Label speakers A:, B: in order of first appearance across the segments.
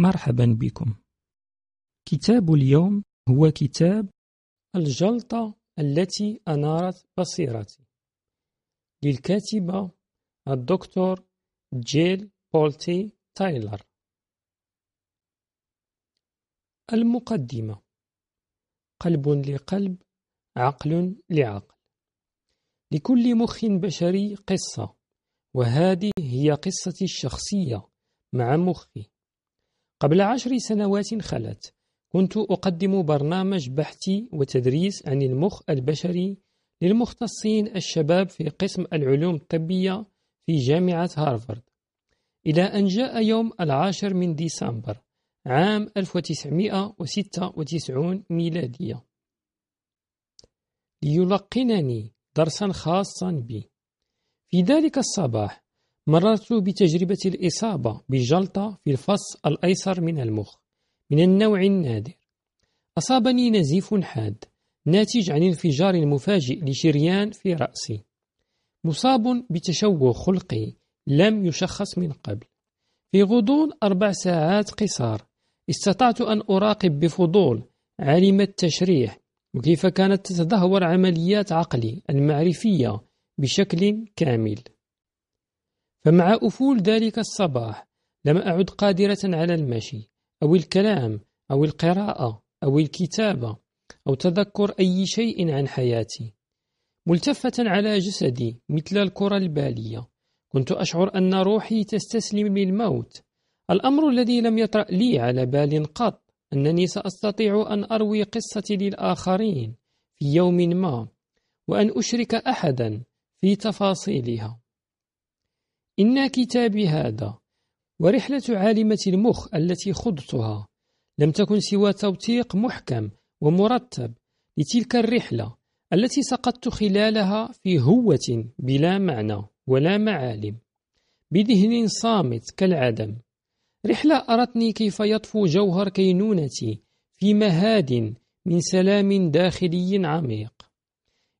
A: مرحبا بكم. كتاب اليوم هو كتاب الجلطة التي أنارت بصيرتي. للكاتبة الدكتور جيل بولتي تايلر. المقدمة قلب لقلب عقل لعقل. لكل مخ بشري قصة وهذه هي قصتي الشخصية مع مخي. قبل عشر سنوات خلت. كنت أقدم برنامج بحثي وتدريس عن المخ البشري للمختصين الشباب في قسم العلوم الطبية في جامعة هارفارد. إلى أن جاء يوم العاشر من ديسمبر عام 1996 ميلادية. ليلقنني درسا خاصا بي. في ذلك الصباح مررت بتجربة الإصابة بجلطة في الفص الأيسر من المخ من النوع النادر. أصابني نزيف حاد ناتج عن انفجار مفاجئ لشريان في رأسي. مصاب بتشوه خلقي لم يشخص من قبل. في غضون أربع ساعات قصار استطعت أن أراقب بفضول عالم التشريح وكيف كانت تتدهور عمليات عقلي المعرفية بشكل كامل. فمع أفول ذلك الصباح لم أعد قادرة على المشي أو الكلام أو القراءة أو الكتابة أو تذكر أي شيء عن حياتي. ملتفة على جسدي مثل الكرة البالية كنت أشعر أن روحي تستسلم للموت. الأمر الذي لم يطرأ لي على بال قط أنني سأستطيع أن أروي قصتي للآخرين في يوم ما وأن أشرك أحدا في تفاصيلها. إن كتابي هذا ورحلة عالمة المخ التي خضتها لم تكن سوى توثيق محكم ومرتب لتلك الرحلة التي سقطت خلالها في هوة بلا معنى ولا معالم بذهن صامت كالعدم رحلة أرتني كيف يطفو جوهر كينونتي في مهاد من سلام داخلي عميق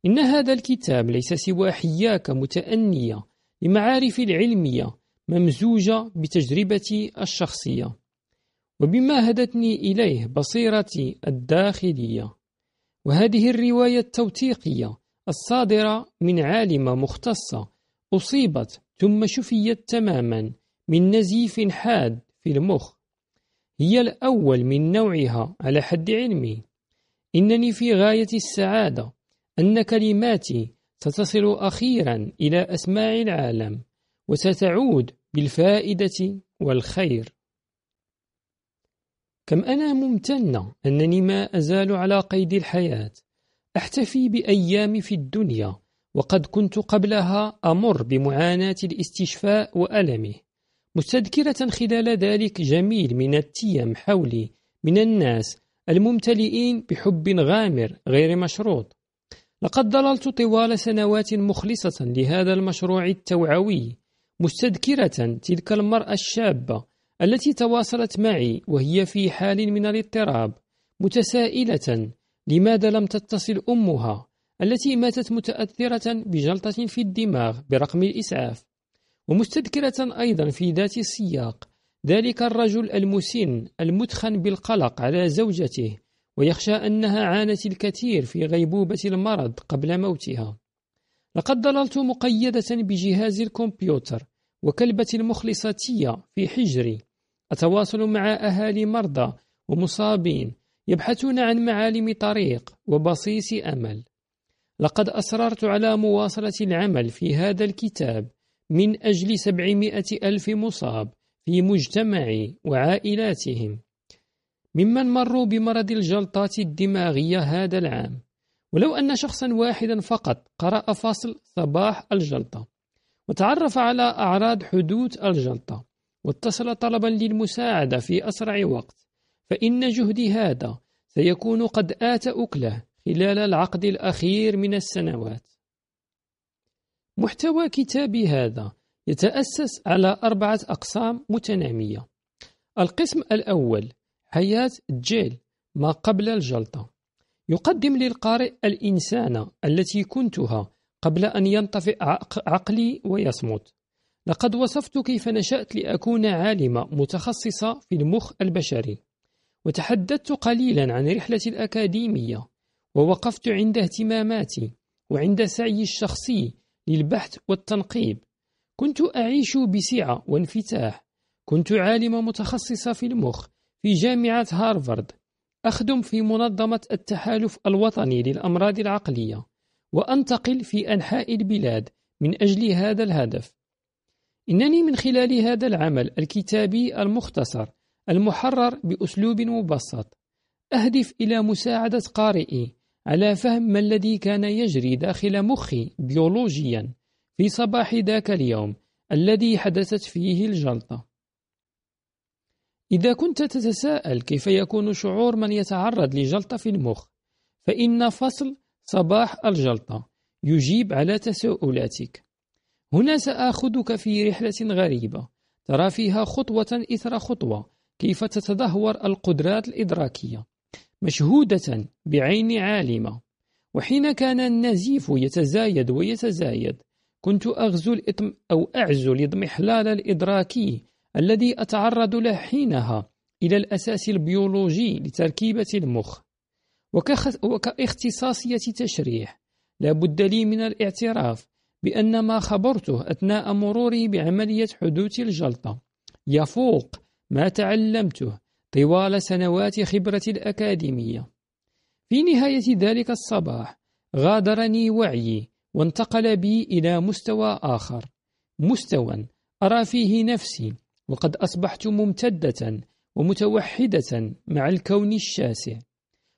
A: إن هذا الكتاب ليس سوى حياك متأنية لمعارف العلمية ممزوجة بتجربتي الشخصية. وبما هدتني إليه بصيرتي الداخلية. وهذه الرواية التوثيقية الصادرة من عالمة مختصة أصيبت ثم شفيت تماما من نزيف حاد في المخ. هي الأول من نوعها على حد علمي. إنني في غاية السعادة أن كلماتي ستصل أخيرا إلى أسماع العالم وستعود بالفائدة والخير. كم أنا ممتنة أنني ما أزال على قيد الحياة. أحتفي بأيام في الدنيا وقد كنت قبلها أمر بمعاناة الاستشفاء وألمه. مستذكرة خلال ذلك جميل من التيم حولي من الناس الممتلئين بحب غامر غير مشروط. لقد ظللت طوال سنوات مخلصة لهذا المشروع التوعوي مستذكرة تلك المرأة الشابة التي تواصلت معي وهي في حال من الاضطراب متسائلة لماذا لم تتصل أمها؟ التي ماتت متأثرة بجلطة في الدماغ برقم الإسعاف. ومستذكرة أيضا في ذات السياق ذلك الرجل المسن المتخن بالقلق على زوجته ويخشى أنها عانت الكثير في غيبوبة المرض قبل موتها. لقد ظللت مقيدة بجهاز الكمبيوتر وكلبة المخلصاتية في حجري. أتواصل مع أهالي مرضى ومصابين يبحثون عن معالم طريق وبصيص أمل. لقد أصررت على مواصلة العمل في هذا الكتاب من أجل سبعمائة ألف مصاب في مجتمعي وعائلاتهم. ممن مروا بمرض الجلطات الدماغية هذا العام. ولو أن شخصا واحدا فقط قرأ فصل صباح الجلطة وتعرف على أعراض حدوث الجلطة واتصل طلبا للمساعدة في أسرع وقت فإن جهدي هذا سيكون قد آت أكله خلال العقد الأخير من السنوات. محتوى كتابي هذا يتأسس على أربعة أقسام متنامية. القسم الأول حياة جيل ما قبل الجلطة. يقدم للقارئ الإنسانة التي كنتها قبل أن ينطفئ عقلي ويصمت. لقد وصفت كيف نشأت لأكون عالمة متخصصة في المخ البشري. وتحدثت قليلا عن رحلتي الأكاديمية ووقفت عند اهتماماتي وعند سعيي الشخصي للبحث والتنقيب. كنت أعيش بسعة وانفتاح. كنت عالمة متخصصة في المخ في جامعة هارفارد. أخدم في منظمة التحالف الوطني للأمراض العقلية وأنتقل في أنحاء البلاد من أجل هذا الهدف. إنني من خلال هذا العمل الكتابي المختصر المحرر بأسلوب مبسط أهدف إلى مساعدة قارئي على فهم ما الذي كان يجري داخل مخي بيولوجيا في صباح ذاك اليوم الذي حدثت فيه الجلطة. إذا كنت تتساءل كيف يكون شعور من يتعرض لجلطة في المخ فإن فصل صباح الجلطة يجيب على تساؤلاتك. هنا سآخذك في رحلة غريبة ترى فيها خطوة إثر خطوة كيف تتدهور القدرات الإدراكية. مشهودة بعين عالمة. وحين كان النزيف يتزايد ويتزايد كنت أغزو الإطم أو أعزو الإضمحلال الإدراكي الذي أتعرض له حينها إلى الأساس البيولوجي لتركيبة المخ. وكاختصاصية تشريح لا بد لي من الاعتراف بأن ما خبرته أثناء مروري بعملية حدوث الجلطة. يفوق ما تعلمته طوال سنوات خبرتي الأكاديمية. في نهاية ذلك الصباح غادرني وعيي وانتقل بي إلى مستوى آخر. مستوى أرى فيه نفسي. وقد أصبحت ممتدة ومتوحدة مع الكون الشاسع.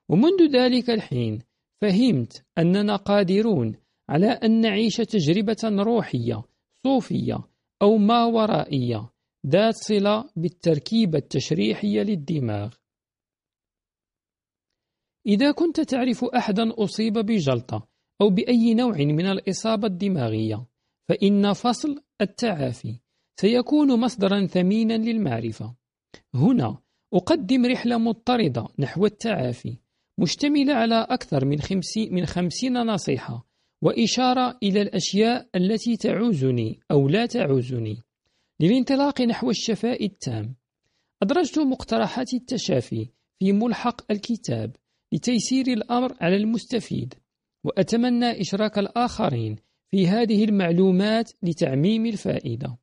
A: ومنذ ذلك الحين فهمت أننا قادرون على أن نعيش تجربة روحية صوفية أو ما ورائية ذات صلة بالتركيبة التشريحية للدماغ. إذا كنت تعرف أحدا أصيب بجلطة أو بأي نوع من الإصابة الدماغية فإن فصل التعافي سيكون مصدرا ثمينا للمعرفة. هنا أقدم رحلة مضطردة نحو التعافي مشتملة على أكثر من, خمسين من خمسين نصيحة وإشارة إلى الأشياء التي تعوزني أو لا تعوزني. للانطلاق نحو الشفاء التام أدرجت مقترحات التشافي في ملحق الكتاب لتيسير الأمر على المستفيد وأتمنى إشراك الآخرين في هذه المعلومات لتعميم الفائدة.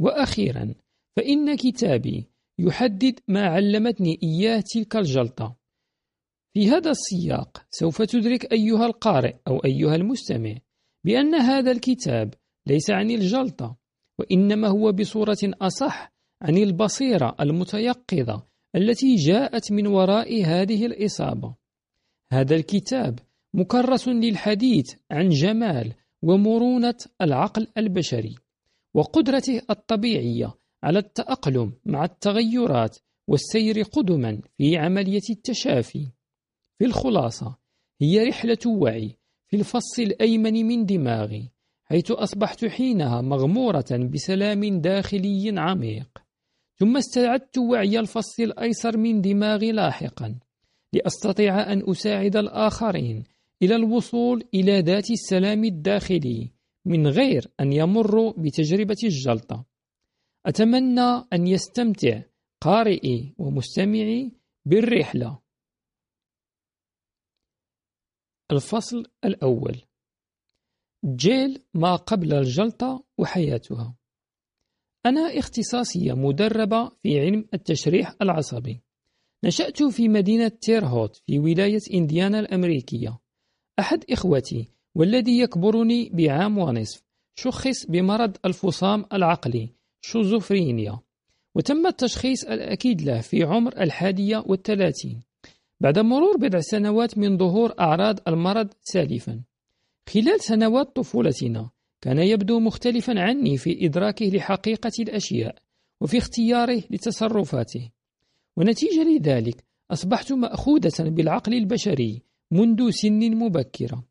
A: وأخيرا فإن كتابي يحدد ما علمتني إياه تلك الجلطة. في هذا السياق سوف تدرك أيها القارئ أو أيها المستمع بأن هذا الكتاب ليس عن الجلطة وإنما هو بصورة أصح عن البصيرة المتيقظة التي جاءت من وراء هذه الإصابة. هذا الكتاب مكرس للحديث عن جمال ومرونة العقل البشري. وقدرته الطبيعية على التأقلم مع التغيرات والسير قدما في عملية التشافي. في الخلاصة هي رحلة وعي في الفص الأيمن من دماغي حيث أصبحت حينها مغمورة بسلام داخلي عميق. ثم استعدت وعي الفص الأيسر من دماغي لاحقا لأستطيع أن أساعد الآخرين إلى الوصول إلى ذات السلام الداخلي. من غير أن يمروا بتجربة الجلطة. أتمنى أن يستمتع قارئي ومستمعي بالرحلة. الفصل الأول. جيل ما قبل الجلطة وحياتها. أنا اختصاصية مدربة في علم التشريح العصبي. نشأت في مدينة تيرهوت في ولاية إنديانا الأمريكية. أحد إخوتي والذي يكبرني بعام ونصف. شخص بمرض الفصام العقلي شيزوفرينيا وتم التشخيص الأكيد له في عمر الحادية والثلاثين بعد مرور بضع سنوات من ظهور أعراض المرض سالفا. خلال سنوات طفولتنا كان يبدو مختلفا عني في إدراكه لحقيقة الأشياء وفي اختياره لتصرفاته. ونتيجة لذلك أصبحت مأخوذة بالعقل البشري منذ سن مبكرة.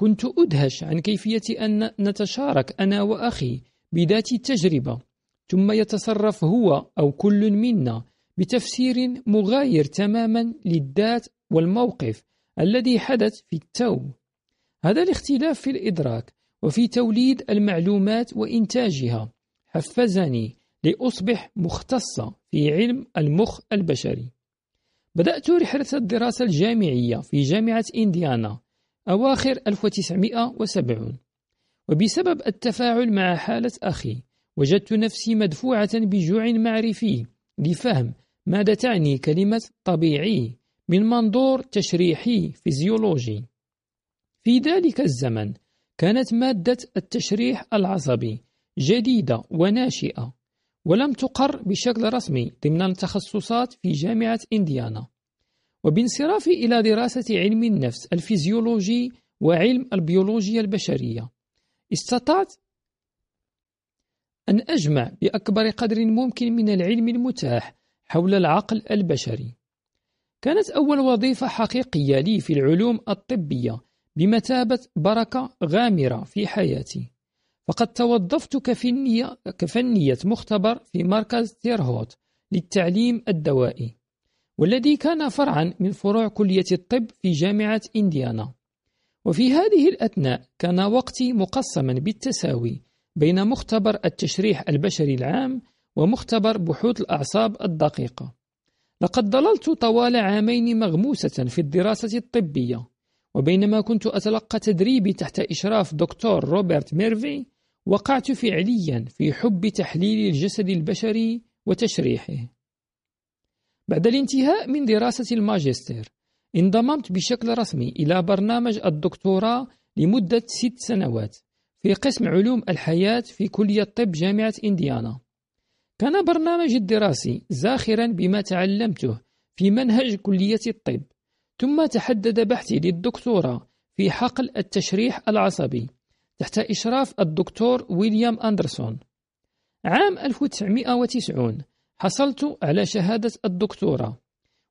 A: كنت أدهش عن كيفية أن نتشارك أنا وأخي بذات التجربة ثم يتصرف هو أو كل منا بتفسير مغاير تماما للذات والموقف الذي حدث في التو. هذا الاختلاف في الإدراك وفي توليد المعلومات وإنتاجها حفزني لأصبح مختصة في علم المخ البشري. بدأت رحلة الدراسة الجامعية في جامعة إنديانا أواخر 1970 وبسبب التفاعل مع حالة أخي وجدت نفسي مدفوعة بجوع معرفي لفهم ماذا تعني كلمة طبيعي من منظور تشريحي فيزيولوجي. في ذلك الزمن كانت مادة التشريح العصبي جديدة وناشئة ولم تقر بشكل رسمي ضمن التخصصات في جامعة إنديانا. وبانصرافي إلى دراسة علم النفس الفيزيولوجي وعلم البيولوجيا البشرية. استطعت أن أجمع بأكبر قدر ممكن من العلم المتاح حول العقل البشري. كانت أول وظيفة حقيقية لي في العلوم الطبية بمثابة بركة غامرة في حياتي. فقد توظفت كفنية, كفنية مختبر في مركز تيرهوت للتعليم الدوائي. والذي كان فرعا من فروع كلية الطب في جامعة إنديانا. وفي هذه الأثناء كان وقتي مقسما بالتساوي بين مختبر التشريح البشري العام ومختبر بحوث الأعصاب الدقيقة. لقد ضللت طوال عامين مغموسة في الدراسة الطبية وبينما كنت أتلقى تدريبي تحت إشراف دكتور روبرت ميرفي وقعت فعليا في حب تحليل الجسد البشري وتشريحه. بعد الانتهاء من دراسة الماجستير انضممت بشكل رسمي إلى برنامج الدكتوراه لمدة ست سنوات في قسم علوم الحياة في كلية طب جامعة إنديانا. كان برنامج الدراسي زاخرا بما تعلمته في منهج كلية الطب ثم تحدد بحثي للدكتوراه في حقل التشريح العصبي تحت إشراف الدكتور ويليام أندرسون. عام 1990 حصلت على شهادة الدكتوراه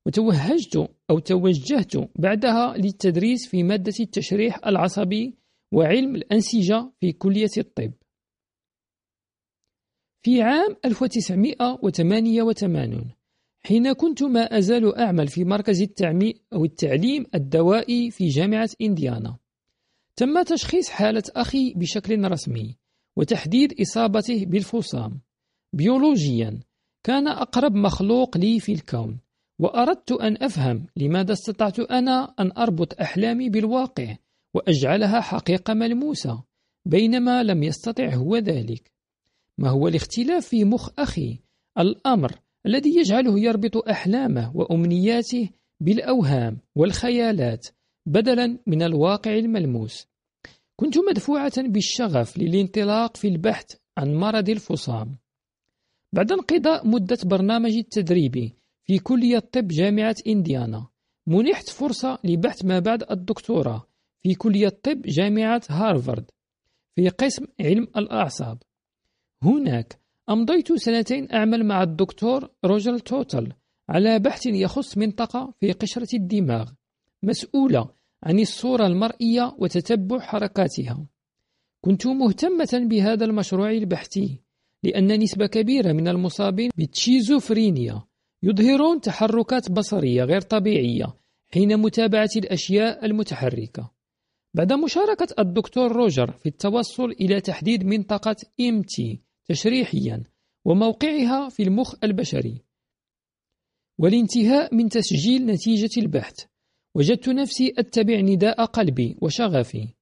A: وتوهجت أو توجهت بعدها للتدريس في مادة التشريح العصبي وعلم الأنسجة في كلية الطب. في عام 1988 حين كنت ما أزال أعمل في مركز أو التعليم الدوائي في جامعة إنديانا. تم تشخيص حالة أخي بشكل رسمي وتحديد إصابته بالفصام. بيولوجيا كان أقرب مخلوق لي في الكون وأردت أن أفهم لماذا استطعت أنا أن أربط أحلامي بالواقع وأجعلها حقيقة ملموسة بينما لم يستطع هو ذلك. ما هو الاختلاف في مخ أخي؟ الأمر الذي يجعله يربط أحلامه وأمنياته بالأوهام والخيالات بدلا من الواقع الملموس. كنت مدفوعة بالشغف للانطلاق في البحث عن مرض الفصام. بعد انقضاء مدة برنامج التدريبي في كلية طب جامعة إنديانا منحت فرصة لبحث ما بعد الدكتوراه في كلية طب جامعة هارفارد في قسم علم الأعصاب. هناك أمضيت سنتين أعمل مع الدكتور روجر توتل على بحث يخص منطقة في قشرة الدماغ مسؤولة عن الصورة المرئية وتتبع حركاتها. كنت مهتمة بهذا المشروع البحثي. لأن نسبة كبيرة من المصابين بالتشيزوفرينيا يظهرون تحركات بصرية غير طبيعية حين متابعة الأشياء المتحركة. بعد مشاركة الدكتور روجر في التوصل إلى تحديد منطقة MT تشريحيا وموقعها في المخ البشري. والانتهاء من تسجيل نتيجة البحث وجدت نفسي أتبع نداء قلبي وشغفي.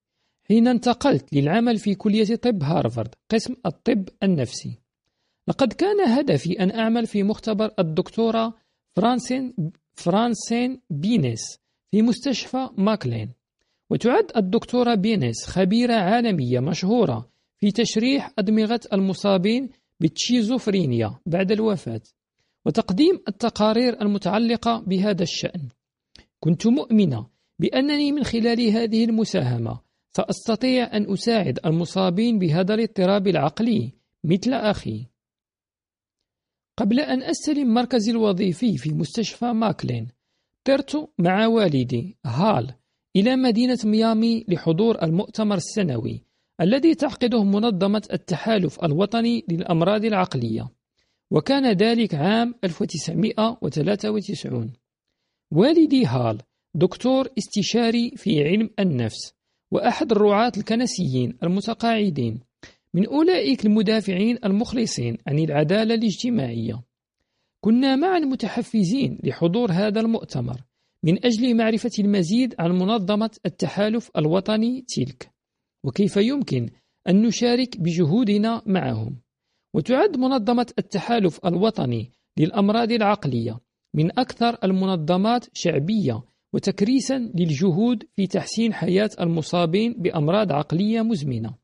A: حين انتقلت للعمل في كلية طب هارفارد قسم الطب النفسي. لقد كان هدفي أن أعمل في مختبر الدكتورة فرانسين, فرانسين بينيس في مستشفى ماكلين. وتعد الدكتورة بينيس خبيرة عالمية مشهورة في تشريح أدمغة المصابين بالتشيزوفرينيا بعد الوفاة وتقديم التقارير المتعلقة بهذا الشأن. كنت مؤمنة بأنني من خلال هذه المساهمة سأستطيع أن أساعد المصابين بهذا الاضطراب العقلي مثل أخي. قبل أن أستلم مركزي الوظيفي في مستشفى ماكلين طرت مع والدي هال إلى مدينة ميامي لحضور المؤتمر السنوي الذي تعقده منظمة التحالف الوطني للأمراض العقلية وكان ذلك عام 1993 والدي هال دكتور استشاري في علم النفس وأحد الرعاة الكنسيين المتقاعدين. من أولئك المدافعين المخلصين عن العدالة الاجتماعية. كنا معا متحفزين لحضور هذا المؤتمر من أجل معرفة المزيد عن منظمة التحالف الوطني تلك وكيف يمكن أن نشارك بجهودنا معهم. وتعد منظمة التحالف الوطني للأمراض العقلية من أكثر المنظمات شعبية وتكريسا للجهود في تحسين حياة المصابين بأمراض عقلية مزمنة.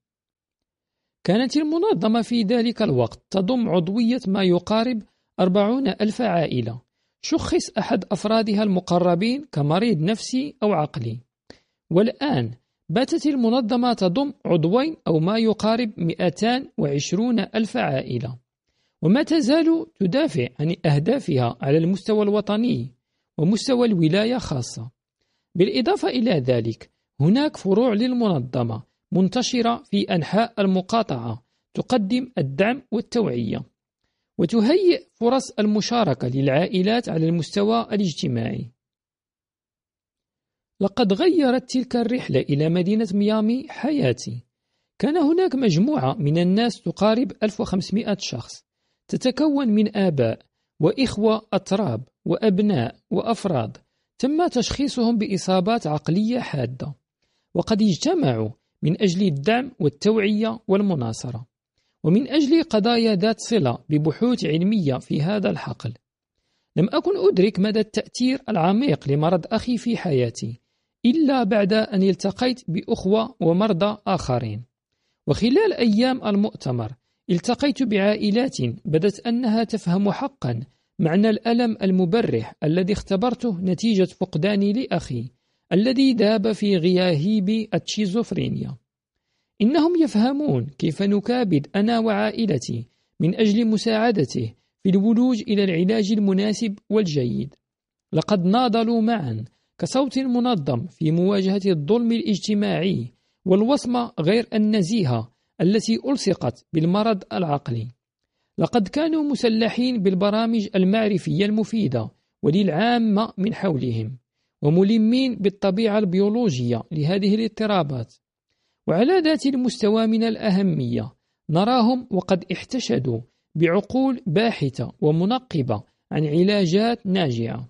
A: كانت المنظمة في ذلك الوقت تضم عضوية ما يقارب أربعون ألف عائلة. شخص أحد أفرادها المقربين كمريض نفسي أو عقلي. والآن باتت المنظمة تضم عضوين أو ما يقارب 220 ألف عائلة. وما تزال تدافع عن أهدافها على المستوى الوطني. ومستوى الولاية خاصة. بالإضافة إلى ذلك هناك فروع للمنظمة منتشرة في أنحاء المقاطعة تقدم الدعم والتوعية وتهيئ فرص المشاركة للعائلات على المستوى الاجتماعي. لقد غيرت تلك الرحلة إلى مدينة ميامي حياتي. كان هناك مجموعة من الناس تقارب 1500 شخص تتكون من آباء وإخوة أتراب وأبناء وأفراد تم تشخيصهم بإصابات عقلية حادة وقد اجتمعوا من أجل الدعم والتوعية والمناصرة ومن أجل قضايا ذات صلة ببحوث علمية في هذا الحقل. لم أكن أدرك مدى التأثير العميق لمرض أخي في حياتي إلا بعد أن التقيت بأخوة ومرضى آخرين. وخلال أيام المؤتمر التقيت بعائلات بدت أنها تفهم حقا معنى الألم المبرح الذي اختبرته نتيجة فقداني لأخي الذي ذاب في غياهيب التشيزوفرينيا. إنهم يفهمون كيف نكابد أنا وعائلتي من أجل مساعدته في الولوج إلى العلاج المناسب والجيد. لقد ناضلوا معا كصوت منظم في مواجهة الظلم الاجتماعي والوصمة غير النزيهة التي ألصقت بالمرض العقلي. لقد كانوا مسلحين بالبرامج المعرفية المفيدة وللعامة من حولهم وملمين بالطبيعة البيولوجية لهذه الاضطرابات. وعلى ذات المستوى من الأهمية نراهم وقد احتشدوا بعقول باحثة ومنقبة عن علاجات ناجعة.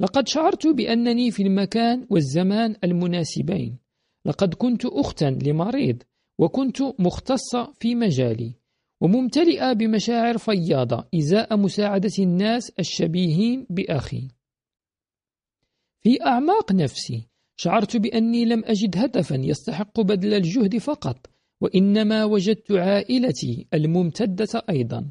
A: لقد شعرت بأنني في المكان والزمان المناسبين. لقد كنت أختا لمريض وكنت مختصة في مجالي وممتلئة بمشاعر فياضة إزاء مساعدة الناس الشبيهين بأخي. في أعماق نفسي شعرت بأني لم أجد هدفا يستحق بذل الجهد فقط وإنما وجدت عائلتي الممتدة أيضا.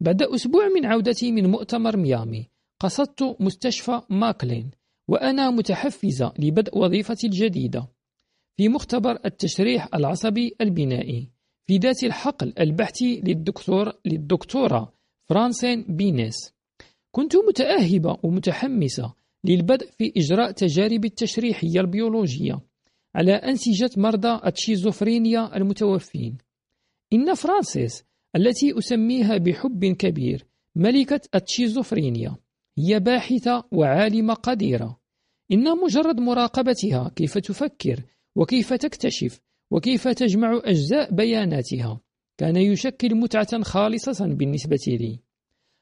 A: بعد أسبوع من عودتي من مؤتمر ميامي قصدت مستشفى ماكلين وأنا متحفزة لبدء وظيفتي الجديدة. في مختبر التشريح العصبي البنائي. في ذات الحقل البحثي للدكتور للدكتورة فرانسين بينيس. كنت متأهبة ومتحمسة للبدء في إجراء تجارب التشريحية البيولوجية على أنسجة مرضى التشيزوفرينيا المتوفين. إن فرانسيس التي أسميها بحب كبير ملكة التشيزوفرينيا هي باحثة وعالمة قديرة. إن مجرد مراقبتها كيف تفكر وكيف تكتشف؟ وكيف تجمع أجزاء بياناتها؟ كان يشكل متعة خالصة بالنسبة لي.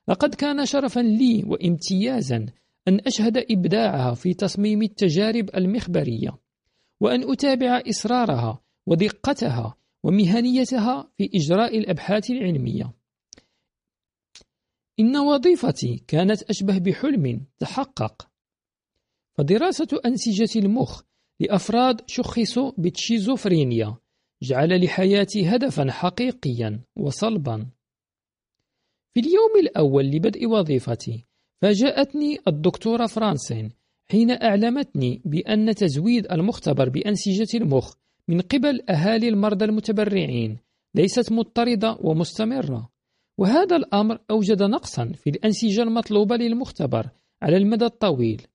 A: لقد كان شرفا لي وامتيازا أن أشهد إبداعها في تصميم التجارب المخبرية وأن أتابع إصرارها ودقتها ومهنيتها في إجراء الأبحاث العلمية. إن وظيفتي كانت أشبه بحلم تحقق. فدراسة أنسجة المخ لأفراد شخصوا بالشيزوفرينيا جعل لحياتي هدفا حقيقيا وصلبا. في اليوم الأول لبدء وظيفتي فاجأتني الدكتورة فرانسين حين أعلمتني بأن تزويد المختبر بأنسجة المخ من قبل أهالي المرضى المتبرعين ليست مضطردة ومستمرة. وهذا الأمر أوجد نقصا في الأنسجة المطلوبة للمختبر على المدى الطويل.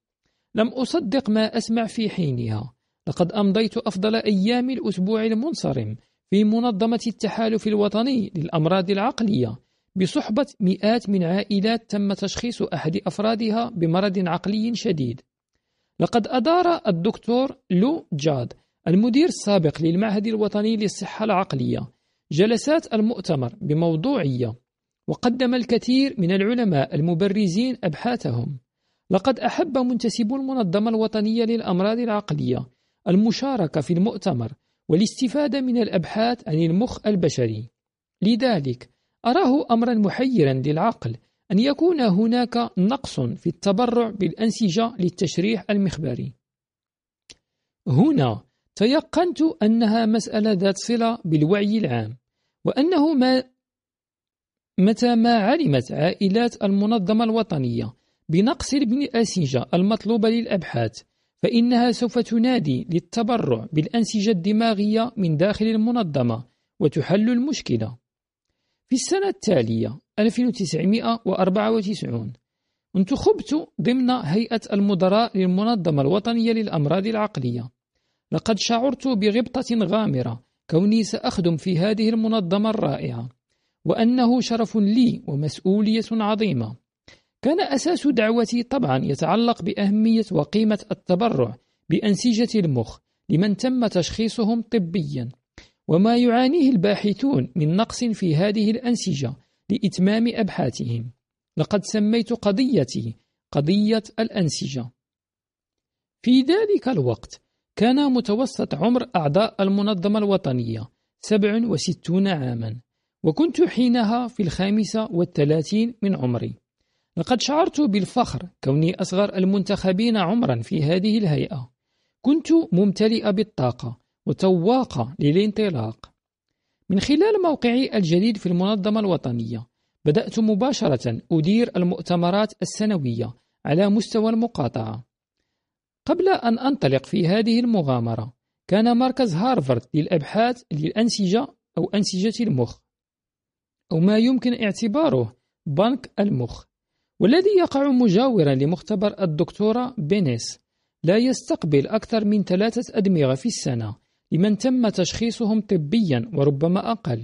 A: لم أصدق ما أسمع في حينها. لقد أمضيت أفضل أيام الأسبوع المنصرم في منظمة التحالف الوطني للأمراض العقلية بصحبة مئات من عائلات تم تشخيص أحد أفرادها بمرض عقلي شديد. لقد أدار الدكتور لو جاد المدير السابق للمعهد الوطني للصحة العقلية جلسات المؤتمر بموضوعية وقدم الكثير من العلماء المبرزين أبحاثهم. لقد أحب منتسبو المنظمة الوطنية للأمراض العقلية المشاركة في المؤتمر والاستفادة من الأبحاث عن المخ البشري. لذلك أراه أمرا محيرا للعقل أن يكون هناك نقص في التبرع بالأنسجة للتشريح المخبري. هنا تيقنت أنها مسألة ذات صلة بالوعي العام وأنه ما متى ما علمت عائلات المنظمة الوطنية بنقص الأنسجة المطلوبة للأبحاث فإنها سوف تنادي للتبرع بالأنسجة الدماغية من داخل المنظمة وتحل المشكلة. في السنة التالية 1994 انتخبت ضمن هيئة المدراء للمنظمة الوطنية للأمراض العقلية. لقد شعرت بغبطة غامرة كوني سأخدم في هذه المنظمة الرائعة وأنه شرف لي ومسؤولية عظيمة. كان أساس دعوتي طبعا يتعلق بأهمية وقيمة التبرع بأنسجة المخ لمن تم تشخيصهم طبيا وما يعانيه الباحثون من نقص في هذه الأنسجة لإتمام أبحاثهم. لقد سميت قضيتي قضية الأنسجة. في ذلك الوقت كان متوسط عمر أعضاء المنظمة الوطنية 67 عاما وكنت حينها في الخامسة والثلاثين من عمري. لقد شعرت بالفخر كوني أصغر المنتخبين عمرا في هذه الهيئة. كنت ممتلئة بالطاقة وتواقة للانطلاق. من خلال موقعي الجديد في المنظمة الوطنية بدأت مباشرة أدير المؤتمرات السنوية على مستوى المقاطعة. قبل أن أنطلق في هذه المغامرة كان مركز هارفارد للأبحاث للأنسجة أو أنسجة المخ أو ما يمكن اعتباره بنك المخ. والذي يقع مجاورا لمختبر الدكتورة بينيس لا يستقبل أكثر من ثلاثة أدمغة في السنة لمن تم تشخيصهم طبيا وربما أقل.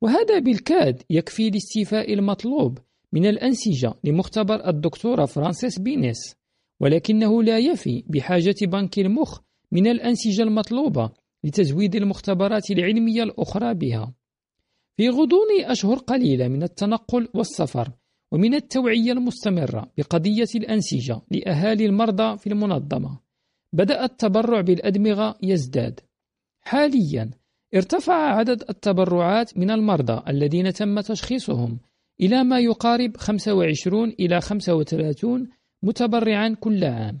A: وهذا بالكاد يكفي لاستيفاء المطلوب من الأنسجة لمختبر الدكتورة فرانسيس بينيس ولكنه لا يفي بحاجة بنك المخ من الأنسجة المطلوبة لتزويد المختبرات العلمية الأخرى بها. في غضون أشهر قليلة من التنقل والسفر ومن التوعية المستمرة بقضية الأنسجة لأهالي المرضى في المنظمة بدأ التبرع بالأدمغة يزداد. حاليا ارتفع عدد التبرعات من المرضى الذين تم تشخيصهم إلى ما يقارب 25 إلى 35 متبرعا كل عام.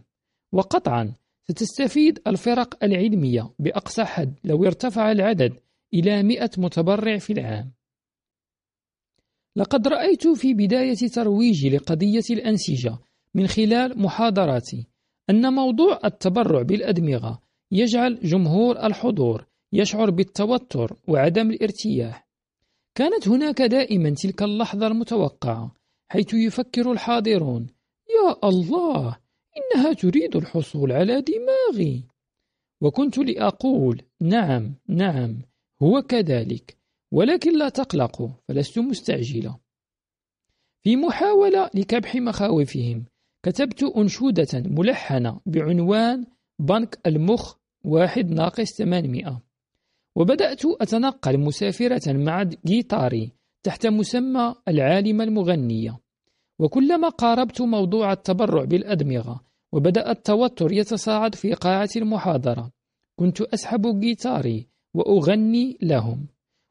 A: وقطعا ستستفيد الفرق العلمية بأقصى حد لو ارتفع العدد إلى 100 متبرع في العام. لقد رأيت في بداية ترويجي لقضية الأنسجة من خلال محاضراتي أن موضوع التبرع بالأدمغة يجعل جمهور الحضور يشعر بالتوتر وعدم الارتياح. كانت هناك دائما تلك اللحظة المتوقعة حيث يفكر الحاضرون يا الله إنها تريد الحصول على دماغي. وكنت لأقول نعم نعم هو كذلك. ولكن لا تقلقوا فلست مستعجلة. في محاولة لكبح مخاوفهم كتبت أنشودة ملحنة بعنوان بنك المخ واحد ناقص 800 وبدأت أتنقل مسافرة مع جيتاري تحت مسمى العالمة المغنية. وكلما قاربت موضوع التبرع بالأدمغة وبدأ التوتر يتصاعد في قاعة المحاضرة. كنت أسحب جيتاري وأغني لهم.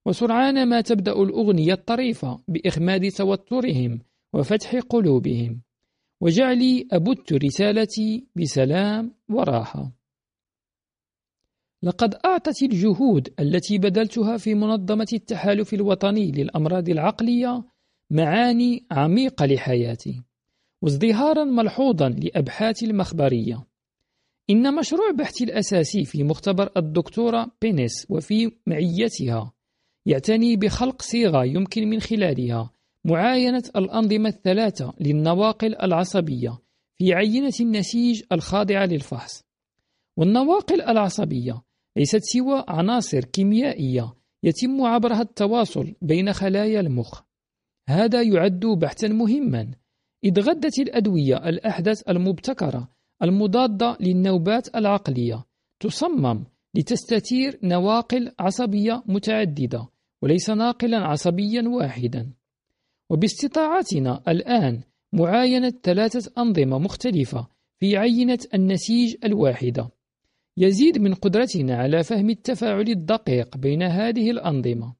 A: وسرعان ما تبدأ الأغنية الطريفة بإخماد توترهم وفتح قلوبهم. وجعلي أبت رسالتي بسلام وراحة. لقد أعطت الجهود التي بذلتها في منظمة التحالف الوطني للأمراض العقلية معاني عميقة لحياتي وازدهارا ملحوظا لأبحاثي المخبرية. إن مشروع بحثي الأساسي في مختبر الدكتورة بينيس وفي معيتها يعتني بخلق صيغة يمكن من خلالها. معاينة الأنظمة الثلاثة للنواقل العصبية في عينة النسيج الخاضعة للفحص. والنواقل العصبية ليست سوى عناصر كيميائية يتم عبرها التواصل بين خلايا المخ. هذا يعد بحثا مهما. إذ غدت الأدوية الأحدث المبتكرة المضادة للنوبات العقلية تصمم لتستثير نواقل عصبية متعددة. وليس ناقلا عصبيا واحدا. وباستطاعتنا الآن معاينة ثلاثة أنظمة مختلفة في عينة النسيج الواحدة. يزيد من قدرتنا على فهم التفاعل الدقيق بين هذه الأنظمة.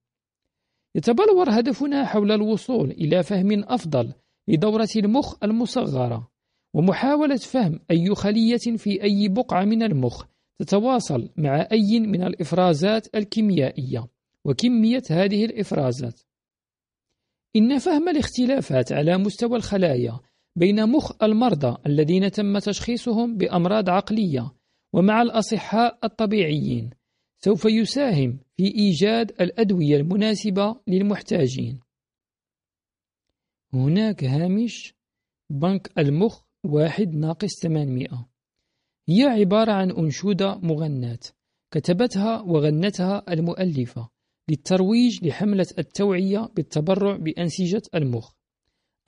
A: يتبلور هدفنا حول الوصول إلى فهم أفضل لدورة المخ المصغرة ومحاولة فهم أي خلية في أي بقعة من المخ تتواصل مع أي من الإفرازات الكيميائية. وكمية هذه الإفرازات. إن فهم الاختلافات على مستوى الخلايا بين مخ المرضى الذين تم تشخيصهم بأمراض عقلية ومع الأصحاء الطبيعيين سوف يساهم في إيجاد الأدوية المناسبة للمحتاجين. هناك هامش بنك المخ واحد ناقص 800 هي عبارة عن أنشودة مغناة كتبتها وغنتها المؤلفة. للترويج لحملة التوعية بالتبرع بأنسجة المخ.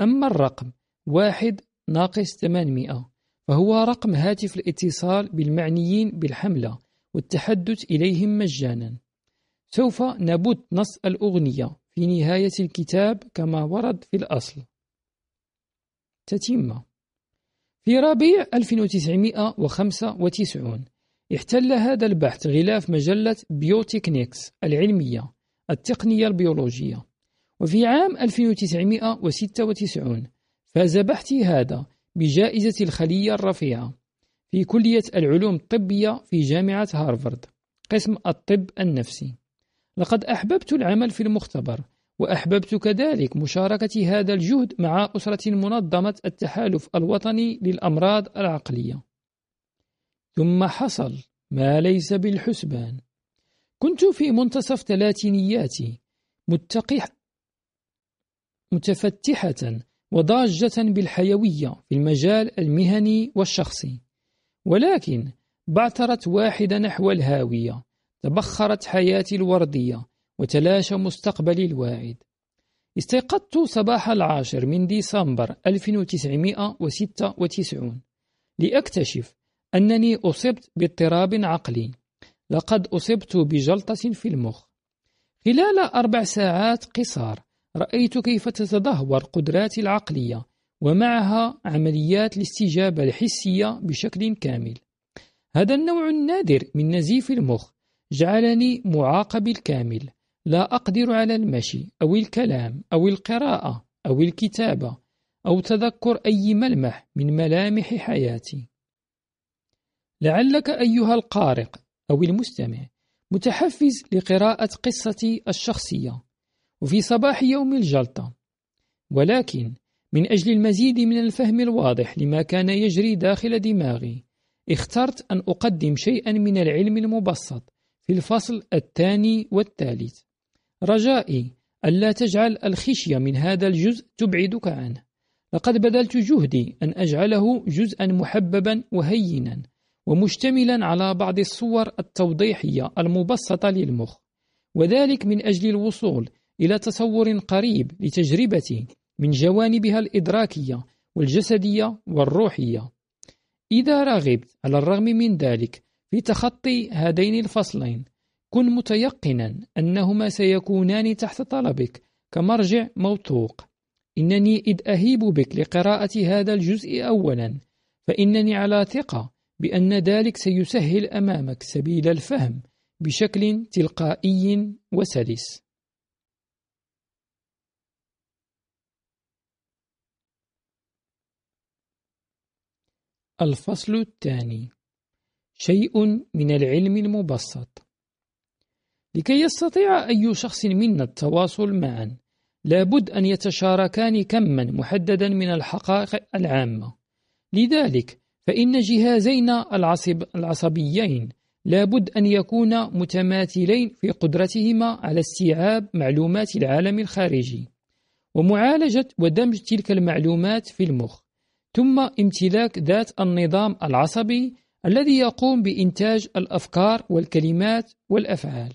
A: أما الرقم واحد ناقص 800 فهو رقم هاتف الاتصال بالمعنيين بالحملة والتحدث إليهم مجانا. سوف نبت نص الأغنية في نهاية الكتاب كما ورد في الأصل. تتمة. في ربيع 1995 احتل هذا البحث غلاف مجلة بيوتكنيكس العلمية التقنية البيولوجية. وفي عام 1996 فاز بحثي هذا بجائزة الخلية الرفيعة في كلية العلوم الطبية في جامعة هارفارد قسم الطب النفسي. لقد أحببت العمل في المختبر وأحببت كذلك مشاركة هذا الجهد مع أسرة منظمة التحالف الوطني للأمراض العقلية. ثم حصل ما ليس بالحسبان. كنت في منتصف ثلاثينياتي متقح متفتحة وضاجة بالحيوية في المجال المهني والشخصي. ولكن بعثرت واحدة نحو الهاوية تبخرت حياتي الوردية وتلاشى مستقبلي الواعد. استيقظت صباح العاشر من ديسمبر 1996 لأكتشف أنني أصبت باضطراب عقلي. لقد أصبت بجلطة في المخ. خلال أربع ساعات قصار رأيت كيف تتدهور قدراتي العقلية ومعها عمليات الاستجابة الحسية بشكل كامل. هذا النوع النادر من نزيف المخ جعلني معاقب الكامل. لا أقدر على المشي أو الكلام أو القراءة أو الكتابة أو تذكر أي ملمح من ملامح حياتي. لعلك أيها القارئ أو المستمع متحفز لقراءة قصتي الشخصية وفي صباح يوم الجلطة. ولكن من أجل المزيد من الفهم الواضح لما كان يجري داخل دماغي اخترت أن أقدم شيئا من العلم المبسط في الفصل الثاني والثالث. رجائي ألا تجعل الخشية من هذا الجزء تبعدك عنه. لقد بذلت جهدي أن أجعله جزءا محببا وهينا. ومشتملا على بعض الصور التوضيحية المبسطة للمخ. وذلك من أجل الوصول إلى تصور قريب لتجربتي من جوانبها الإدراكية والجسدية والروحية. إذا رغبت على الرغم من ذلك في تخطي هذين الفصلين كن متيقنا أنهما سيكونان تحت طلبك كمرجع موثوق. إنني إذ أهيب بك لقراءة هذا الجزء أولا فإنني على ثقة بأن ذلك سيسهل أمامك سبيل الفهم بشكل تلقائي وسلس. الفصل الثاني شيء من العلم المبسط. لكي يستطيع أي شخص منا التواصل معا لابد أن يتشاركان كما محددا من الحقائق العامة. لذلك فإن جهازين العصب العصبيين لابد أن يكونا متماثلين في قدرتهما على استيعاب معلومات العالم الخارجي ومعالجة ودمج تلك المعلومات في المخ ثم امتلاك ذات النظام العصبي الذي يقوم بإنتاج الأفكار والكلمات والأفعال.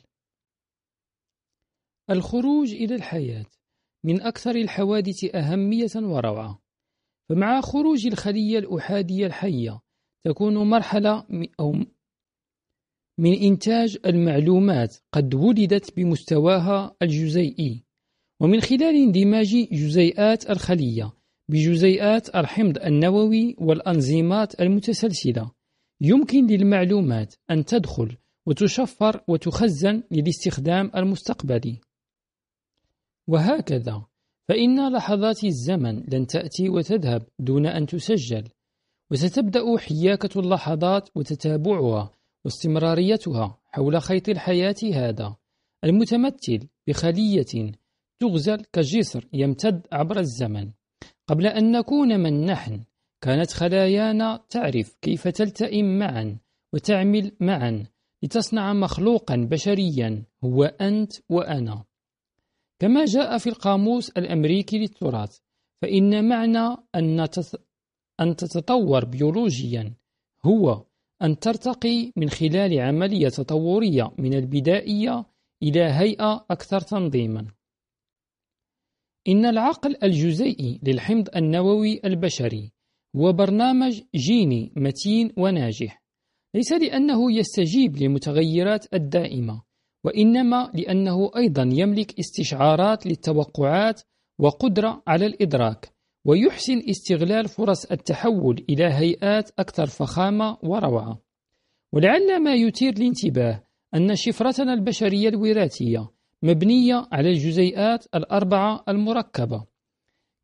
A: الخروج إلى الحياة من أكثر الحوادث أهمية وروعة. فمع خروج الخلية الأحادية الحية تكون مرحلة أو من إنتاج المعلومات قد ولدت بمستواها الجزيئي ومن خلال اندماج جزيئات الخلية بجزيئات الحمض النووي والأنزيمات المتسلسلة يمكن للمعلومات أن تدخل وتشفر وتخزن للاستخدام المستقبلي. وهكذا فإن لحظات الزمن لن تأتي وتذهب دون أن تسجل وستبدأ حياكة اللحظات وتتابعها واستمراريتها حول خيط الحياة هذا. المتمثل بخلية تغزل كجسر يمتد عبر الزمن. قبل أن نكون من نحن كانت خلايانا تعرف كيف تلتئم معا وتعمل معا لتصنع مخلوقا بشريا هو أنت وأنا. كما جاء في القاموس الأمريكي للتراث فإن معنى أن أن تتطور بيولوجيا هو أن ترتقي من خلال عملية تطورية من البدائية إلى هيئة أكثر تنظيما. إن العقل الجزيئي للحمض النووي البشري هو برنامج جيني متين وناجح ليس لأنه يستجيب للمتغيرات الدائمة وإنما لأنه أيضا يملك استشعارات للتوقعات وقدرة على الإدراك ويحسن استغلال فرص التحول إلى هيئات أكثر فخامة وروعة. ولعل ما يثير الانتباه أن شفرتنا البشرية الوراثية مبنية على الجزيئات الأربعة المركبة.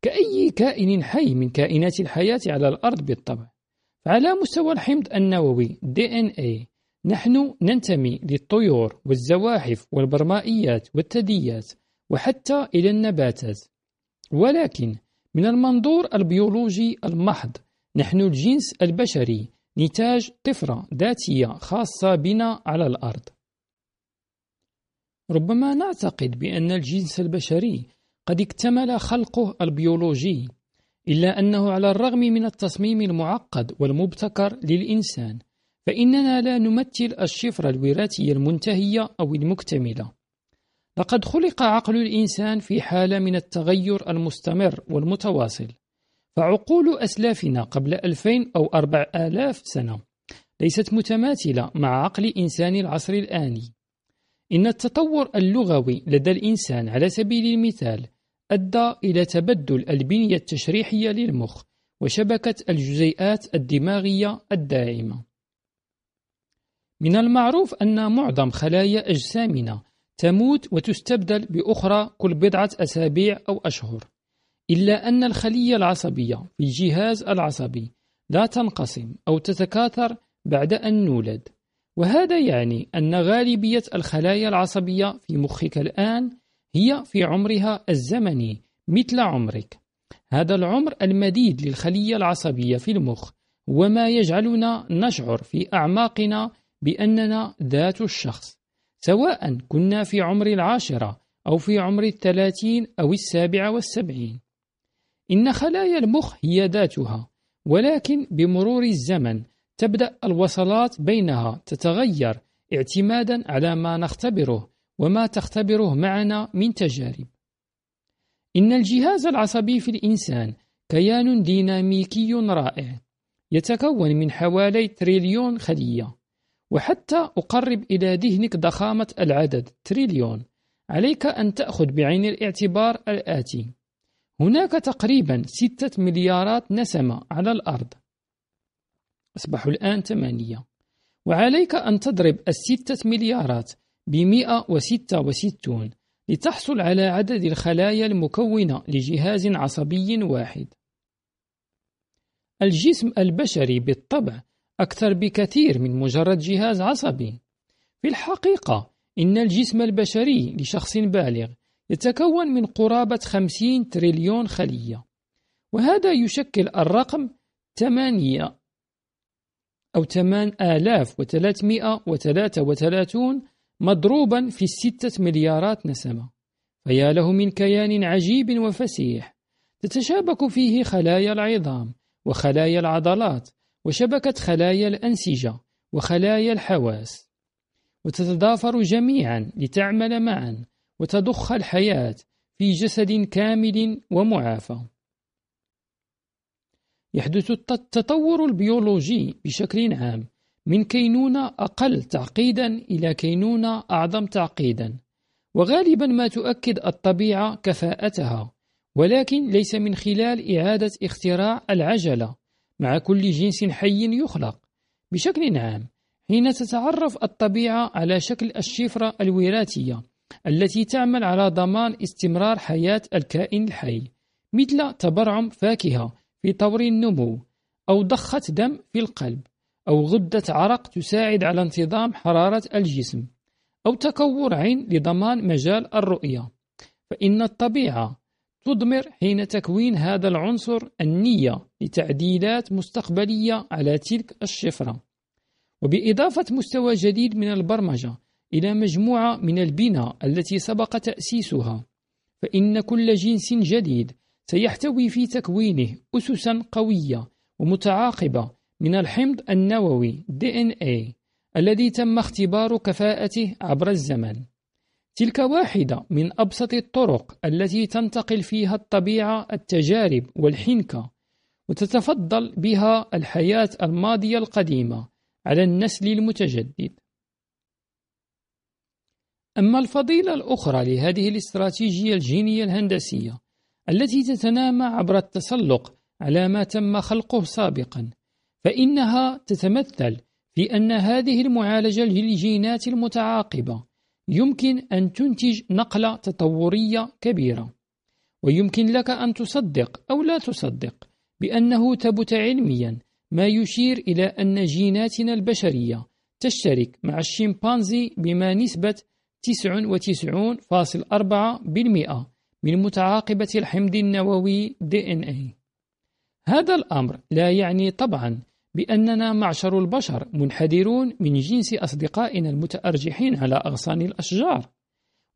A: كأي كائن حي من كائنات الحياة على الأرض بالطبع. فعلى مستوى الحمض النووي DNA نحن ننتمي للطيور والزواحف والبرمائيات والثدييات وحتى إلى النباتات. ولكن من المنظور البيولوجي المحض نحن الجنس البشري نتاج طفرة ذاتية خاصة بنا على الأرض. ربما نعتقد بأن الجنس البشري قد اكتمل خلقه البيولوجي إلا أنه على الرغم من التصميم المعقد والمبتكر للإنسان فإننا لا نمثل الشفرة الوراثية المنتهية أو المكتملة. لقد خلق عقل الإنسان في حالة من التغير المستمر والمتواصل فعقول أسلافنا قبل ألفين أو أربع آلاف سنة ليست متماثلة مع عقل إنسان العصر الآني. إن التطور اللغوي لدى الإنسان على سبيل المثال أدى إلى تبدل البنية التشريحية للمخ وشبكة الجزيئات الدماغية الداعمة من المعروف أن معظم خلايا أجسامنا تموت وتستبدل بأخرى كل بضعة أسابيع أو أشهر إلا أن الخلية العصبية في الجهاز العصبي لا تنقسم أو تتكاثر بعد أن نولد. وهذا يعني أن غالبية الخلايا العصبية في مخك الآن هي في عمرها الزمني مثل عمرك. هذا العمر المديد للخلية العصبية في المخ هو ما يجعلنا نشعر في أعماقنا بأننا ذات الشخص سواء كنا في عمر العاشرة أو في عمر الثلاثين أو السابعة والسبعين. إن خلايا المخ هي ذاتها ولكن بمرور الزمن تبدأ الوصلات بينها تتغير اعتمادا على ما نختبره وما تختبره معنا من تجارب. إن الجهاز العصبي في الإنسان كيان ديناميكي رائع يتكون من حوالي تريليون خلية. وحتى أقرب إلى ذهنك ضخامة العدد تريليون. عليك أن تأخذ بعين الاعتبار الآتي. هناك تقريبا ستة مليارات نسمة على الأرض. أصبحوا الآن ثمانية. وعليك أن تضرب الستة مليارات بمئة وستة وستون لتحصل على عدد الخلايا المكونة لجهاز عصبي واحد. الجسم البشري بالطبع أكثر بكثير من مجرد جهاز عصبي. في الحقيقة إن الجسم البشري لشخص بالغ يتكون من قرابة 50 تريليون خلية. وهذا يشكل الرقم 8 أو 8333 مضروبا في الستة مليارات نسمة. فيا له من كيان عجيب وفسيح تتشابك فيه خلايا العظام وخلايا العضلات وشبكة خلايا الأنسجة وخلايا الحواس. وتتضافر جميعا لتعمل معا وتضخ الحياة في جسد كامل ومعافى. يحدث التطور البيولوجي بشكل عام من كينونة أقل تعقيدا إلى كينونة أعظم تعقيدا وغالبا ما تؤكد الطبيعة كفاءتها ولكن ليس من خلال إعادة اختراع العجلة مع كل جنس حي يخلق. بشكل عام حين تتعرف الطبيعة على شكل الشفرة الوراثية التي تعمل على ضمان استمرار حياة الكائن الحي مثل تبرعم فاكهة في طور النمو أو ضخة دم في القلب أو غدة عرق تساعد على انتظام حرارة الجسم أو تكور عين لضمان مجال الرؤية. فإن الطبيعة تضمر حين تكوين هذا العنصر النية لتعديلات مستقبلية على تلك الشفرة. وبإضافة مستوى جديد من البرمجة إلى مجموعة من البناء التي سبق تأسيسها فإن كل جنس جديد سيحتوي في تكوينه أسسا قوية ومتعاقبة من الحمض النووي DNA الذي تم اختبار كفاءته عبر الزمن. تلك واحدة من أبسط الطرق التي تنتقل فيها الطبيعة التجارب والحنكة وتتفضل بها الحياة الماضية القديمة على النسل المتجدد. أما الفضيلة الأخرى لهذه الاستراتيجية الجينية الهندسية التي تتنامى عبر التسلق على ما تم خلقه سابقا فإنها تتمثل في أن هذه المعالجة للجينات المتعاقبة يمكن أن تنتج نقلة تطورية كبيرة ويمكن لك أن تصدق أو لا تصدق بأنه ثبت علميا ما يشير إلى أن جيناتنا البشرية تشترك مع الشمبانزي بما نسبة 99.4% من متعاقبة الحمض النووي DNA هذا الأمر لا يعني طبعا بأننا معشر البشر منحدرون من جنس أصدقائنا المتأرجحين على أغصان الأشجار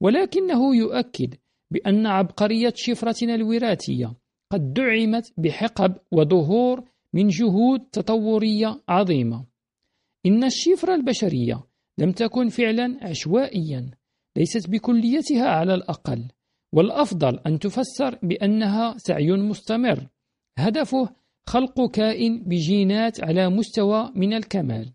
A: ولكنه يؤكد بأن عبقرية شفرتنا الوراثية قد دعمت بحقب وظهور من جهود تطورية عظيمة. إن الشفرة البشرية لم تكن فعلا عشوائيا ليست بكليتها على الأقل والأفضل أن تفسر بأنها سعي مستمر. هدفه خلق كائن بجينات على مستوى من الكمال.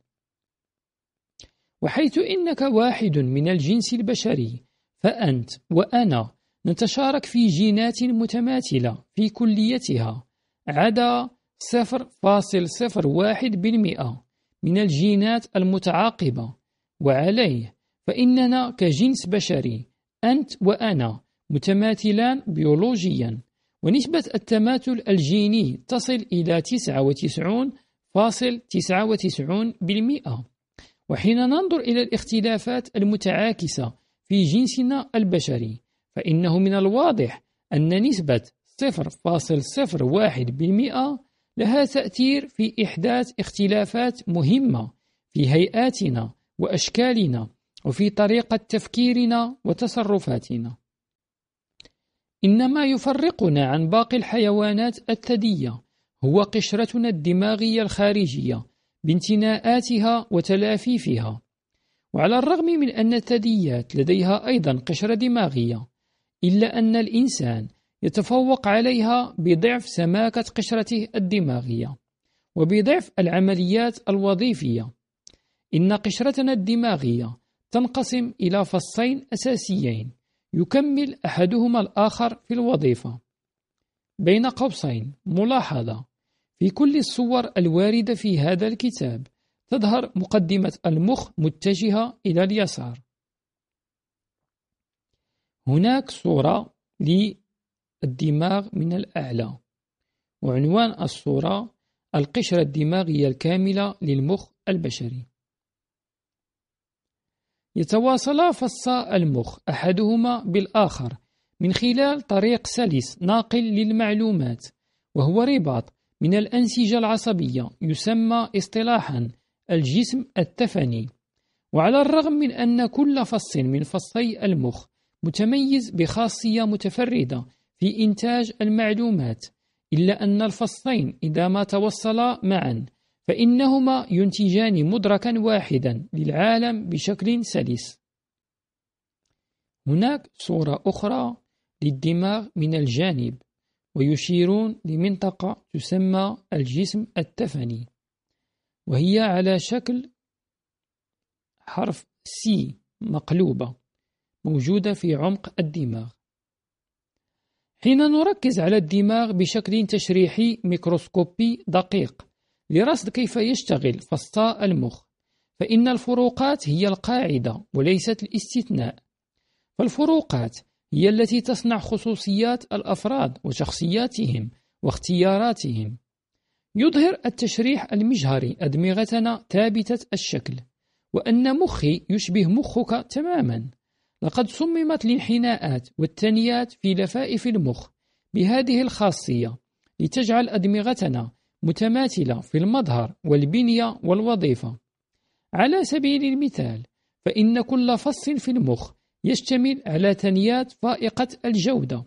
A: وحيث إنك واحد من الجنس البشري فأنت وأنا نتشارك في جينات متماثلة في كليتها. عدا 0.01% من الجينات المتعاقبة. وعليه فإننا كجنس بشري أنت وأنا متماثلان بيولوجيا. ونسبة التماثل الجيني تصل إلى 99.99% وحين ننظر إلى الاختلافات المتعاكسة في جنسنا البشري فإنه من الواضح أن نسبة 0.01% لها تأثير في إحداث اختلافات مهمة في هيئاتنا وأشكالنا وفي طريقة تفكيرنا وتصرفاتنا. إن ما يفرقنا عن باقي الحيوانات الثدية هو قشرتنا الدماغية الخارجية بانتناءاتها وتلافيفها. وعلى الرغم من أن الثدييات لديها أيضا قشرة دماغية، إلا أن الإنسان يتفوق عليها بضعف سماكة قشرته الدماغية وبضعف العمليات الوظيفية. إن قشرتنا الدماغية تنقسم إلى فصين أساسيين يكمل أحدهما الآخر في الوظيفة. بين قوسين ملاحظة. في كل الصور الواردة في هذا الكتاب تظهر مقدمة المخ متجهة إلى اليسار. هناك صورة الدماغ من الأعلى. وعنوان الصورة القشرة الدماغية الكاملة للمخ البشري. يتواصلا فصا المخ أحدهما بالآخر من خلال طريق سلس ناقل للمعلومات وهو رباط من الأنسجة العصبية يسمى اصطلاحا الجسم التفني. وعلى الرغم من أن كل فص من فصي المخ متميز بخاصية متفردة في إنتاج المعلومات إلا أن الفصلين إذا ما توصلا معا فإنهما ينتجان مدركا واحدا للعالم بشكل سلس. هناك صورة أخرى للدماغ من الجانب ويشيرون لمنطقة تسمى الجسم الثفني وهي على شكل حرف C مقلوبة. موجودة في عمق الدماغ. حين نركز على الدماغ بشكل تشريحي ميكروسكوبي دقيق لرصد كيف يشتغل فصا المخ فإن الفروقات هي القاعدة وليست الاستثناء. فالفروقات هي التي تصنع خصوصيات الأفراد وشخصياتهم واختياراتهم. يظهر التشريح المجهري أدمغتنا ثابتة الشكل وأن مخي يشبه مخك تماما. لقد صممت الانحناءات والتنيات في لفائف المخ بهذه الخاصية لتجعل أدمغتنا متماثلة في المظهر والبنية والوظيفة. على سبيل المثال فإن كل فص في المخ يشتمل على تنيات فائقة الجودة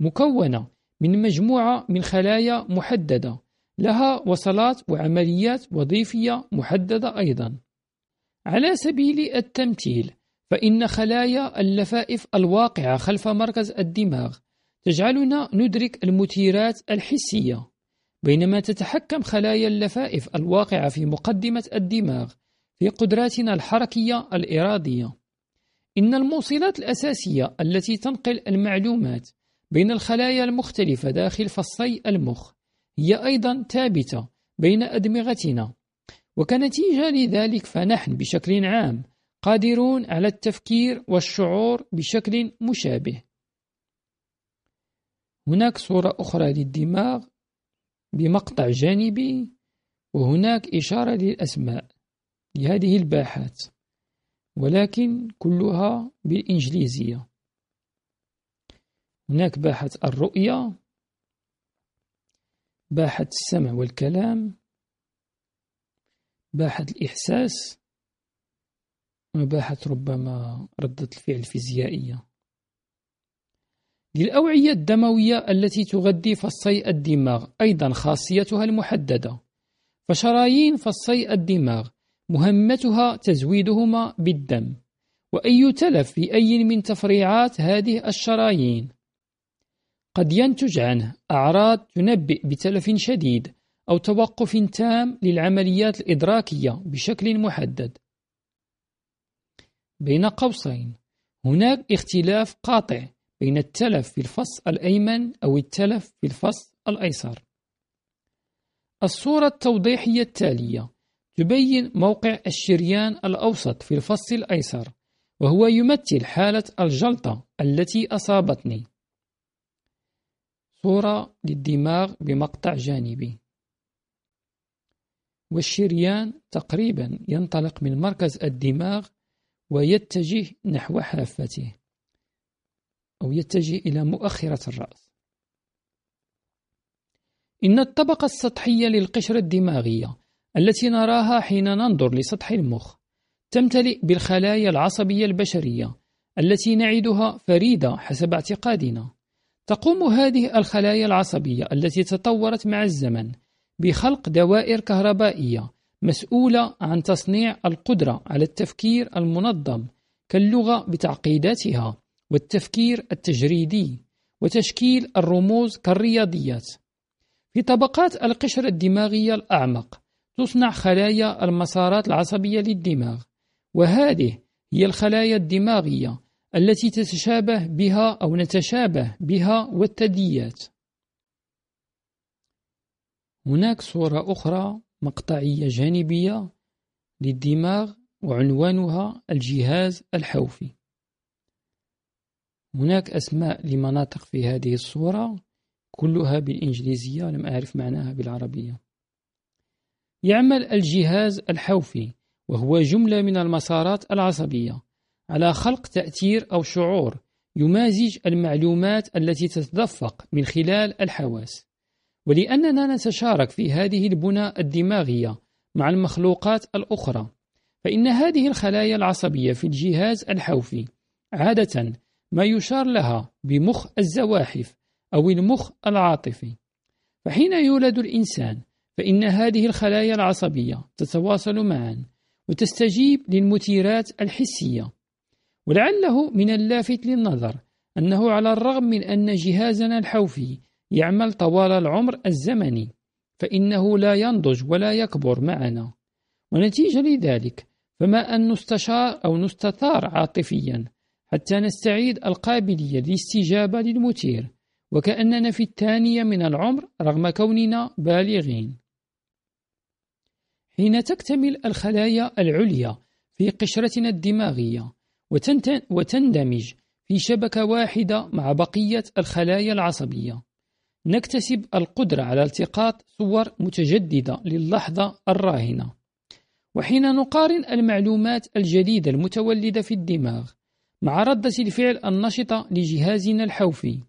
A: مكونة من مجموعة من خلايا محددة لها وصلات وعمليات وظيفية محددة أيضا. على سبيل التمثيل فإن خلايا اللفائف الواقعة خلف مركز الدماغ تجعلنا ندرك المثيرات الحسية. بينما تتحكم خلايا اللفائف الواقعة في مقدمة الدماغ في قدراتنا الحركية الإرادية. إن الموصلات الأساسية التي تنقل المعلومات بين الخلايا المختلفة داخل فصي المخ هي أيضا ثابتة بين أدمغتنا. وكنتيجة لذلك فنحن بشكل عام قادرون على التفكير والشعور بشكل مشابه. هناك صورة أخرى للدماغ بمقطع جانبي وهناك إشارة للأسماء لهذه الباحات ولكن كلها بالإنجليزية. هناك باحة الرؤية باحة السمع والكلام باحة الإحساس وباحة ربما ردة الفعل الفيزيائية للأوعية الدموية التي تغذي فصي الدماغ أيضا خاصيتها المحددة. فشرايين فصي الدماغ مهمتها تزويدهما بالدم. وأي تلف في أي من تفريعات هذه الشرايين؟ قد ينتج عنه أعراض تنبئ بتلف شديد أو توقف تام للعمليات الإدراكية بشكل محدد. بين قوسين. هناك اختلاف قاطع بين التلف في الفص الأيمن أو التلف في الفص الأيسر. الصورة التوضيحية التالية تبين موقع الشريان الأوسط في الفص الأيسر وهو يمثل حالة الجلطة التي أصابتني. صورة للدماغ بمقطع جانبي. والشريان تقريبا ينطلق من مركز الدماغ ويتجه نحو حافته أو يتجه إلى مؤخرة الرأس. إن الطبقة السطحية للقشرة الدماغية التي نراها حين ننظر لسطح المخ تمتلئ بالخلايا العصبية البشرية التي نعدها فريدة حسب اعتقادنا. تقوم هذه الخلايا العصبية التي تطورت مع الزمن بخلق دوائر كهربائية مسؤولة عن تصنيع القدرة على التفكير المنظم كاللغة بتعقيداتها والتفكير التجريدي وتشكيل الرموز كالرياضيات. في طبقات القشرة الدماغية الأعمق تصنع خلايا المسارات العصبية للدماغ وهذه هي الخلايا الدماغية التي تتشابه بها أو نتشابه بها والثدييات. هناك صورة أخرى مقطعية جانبية للدماغ وعنوانها الجهاز الحوفي. هناك أسماء لمناطق في هذه الصورة كلها بالإنجليزية لم أعرف معناها بالعربية. يعمل الجهاز الحوفي وهو جملة من المسارات العصبية على خلق تأثير أو شعور يمازج المعلومات التي تتدفق من خلال الحواس. ولأننا نتشارك في هذه البنى الدماغية مع المخلوقات الأخرى فإن هذه الخلايا العصبية في الجهاز الحوفي عادة ما يشار لها بمخ الزواحف أو المخ العاطفي. فحين يولد الإنسان فإن هذه الخلايا العصبية تتواصل معا وتستجيب للمثيرات الحسية. ولعله من اللافت للنظر أنه على الرغم من أن جهازنا الحوفي يعمل طوال العمر الزمني فإنه لا ينضج ولا يكبر معنا. ونتيجة لذلك فما أن نستشار أو نستثار عاطفيا حتى نستعيد القابلية للاستجابة للمثير وكأننا في الثانية من العمر رغم كوننا بالغين. حين تكتمل الخلايا العليا في قشرتنا الدماغية وتندمج في شبكة واحدة مع بقية الخلايا العصبية. نكتسب القدرة على التقاط صور متجددة للحظة الراهنة. وحين نقارن المعلومات الجديدة المتولدة في الدماغ مع ردة الفعل النشطة لجهازنا الحوفي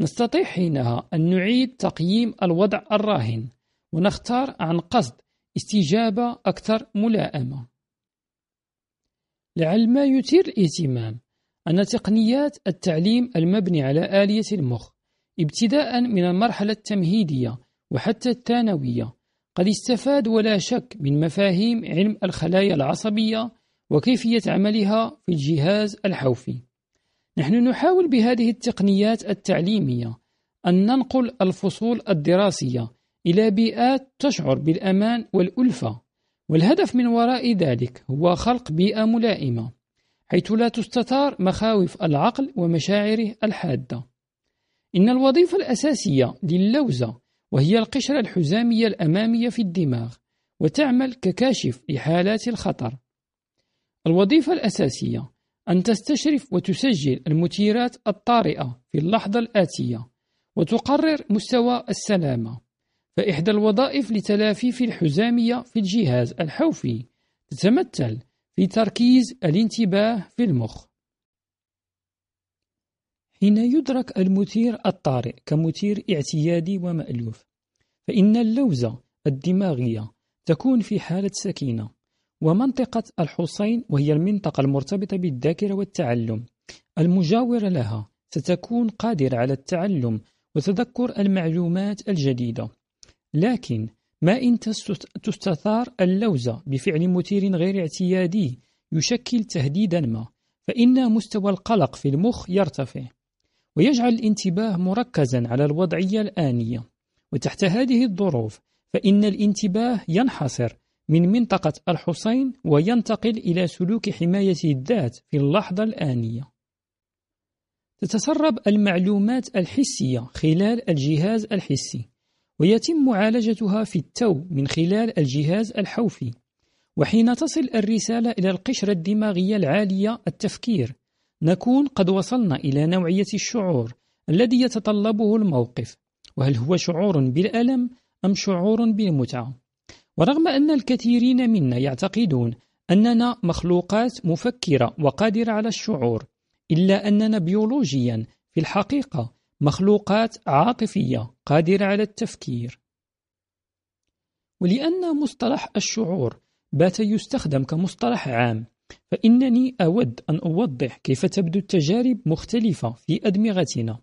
A: نستطيع حينها أن نعيد تقييم الوضع الراهن ونختار عن قصد استجابة أكثر ملائمة. لعل ما يثير الاهتمام أن تقنيات التعليم المبني على آلية المخ ابتداء من المرحلة التمهيدية وحتى الثانوية. قد استفاد ولا شك من مفاهيم علم الخلايا العصبية وكيفية عملها في الجهاز الحوفي. نحن نحاول بهذه التقنيات التعليمية أن ننقل الفصول الدراسية إلى بيئات تشعر بالأمان والألفة والهدف من وراء ذلك هو خلق بيئة ملائمة حيث لا تستثار مخاوف العقل ومشاعره الحادة. إن الوظيفة الأساسية للوزة وهي القشرة الحزامية الأمامية في الدماغ وتعمل ككاشف لحالات الخطر. الوظيفة الأساسية أن تستشرف وتسجل المثيرات الطارئة في اللحظة الآتية وتقرر مستوى السلامة. فإحدى الوظائف لتلافيف الحزامية في الجهاز الحوفي تتمثل في تركيز الانتباه في المخ. حين يدرك المثير الطارئ كمثير اعتيادي ومألوف فإن اللوزة الدماغية تكون في حالة سكينة ومنطقة الحصين وهي المنطقة المرتبطة بالذاكرة والتعلم المجاورة لها ستكون قادرة على التعلم وتذكر المعلومات الجديدة. لكن ما إن تستثار اللوزة بفعل مثير غير اعتيادي يشكل تهديدا ما فإن مستوى القلق في المخ يرتفع. ويجعل الانتباه مركزا على الوضعية الآنية. وتحت هذه الظروف فإن الانتباه ينحصر من منطقة الحصين وينتقل إلى سلوك حماية الذات في اللحظة الآنية. تتسرب المعلومات الحسية خلال الجهاز الحسي ويتم معالجتها في التو من خلال الجهاز الحوفي. وحين تصل الرسالة إلى القشرة الدماغية العالية التفكير نكون قد وصلنا إلى نوعية الشعور الذي يتطلبه الموقف. وهل هو شعور بالألم أم شعور بالمتعة؟ ورغم أن الكثيرين منا يعتقدون أننا مخلوقات مفكرة وقادرة على الشعور إلا أننا بيولوجيا في الحقيقة مخلوقات عاطفية قادرة على التفكير. ولأن مصطلح الشعور بات يستخدم كمصطلح عام فإنني أود أن أوضح كيف تبدو التجارب مختلفة في أدمغتنا.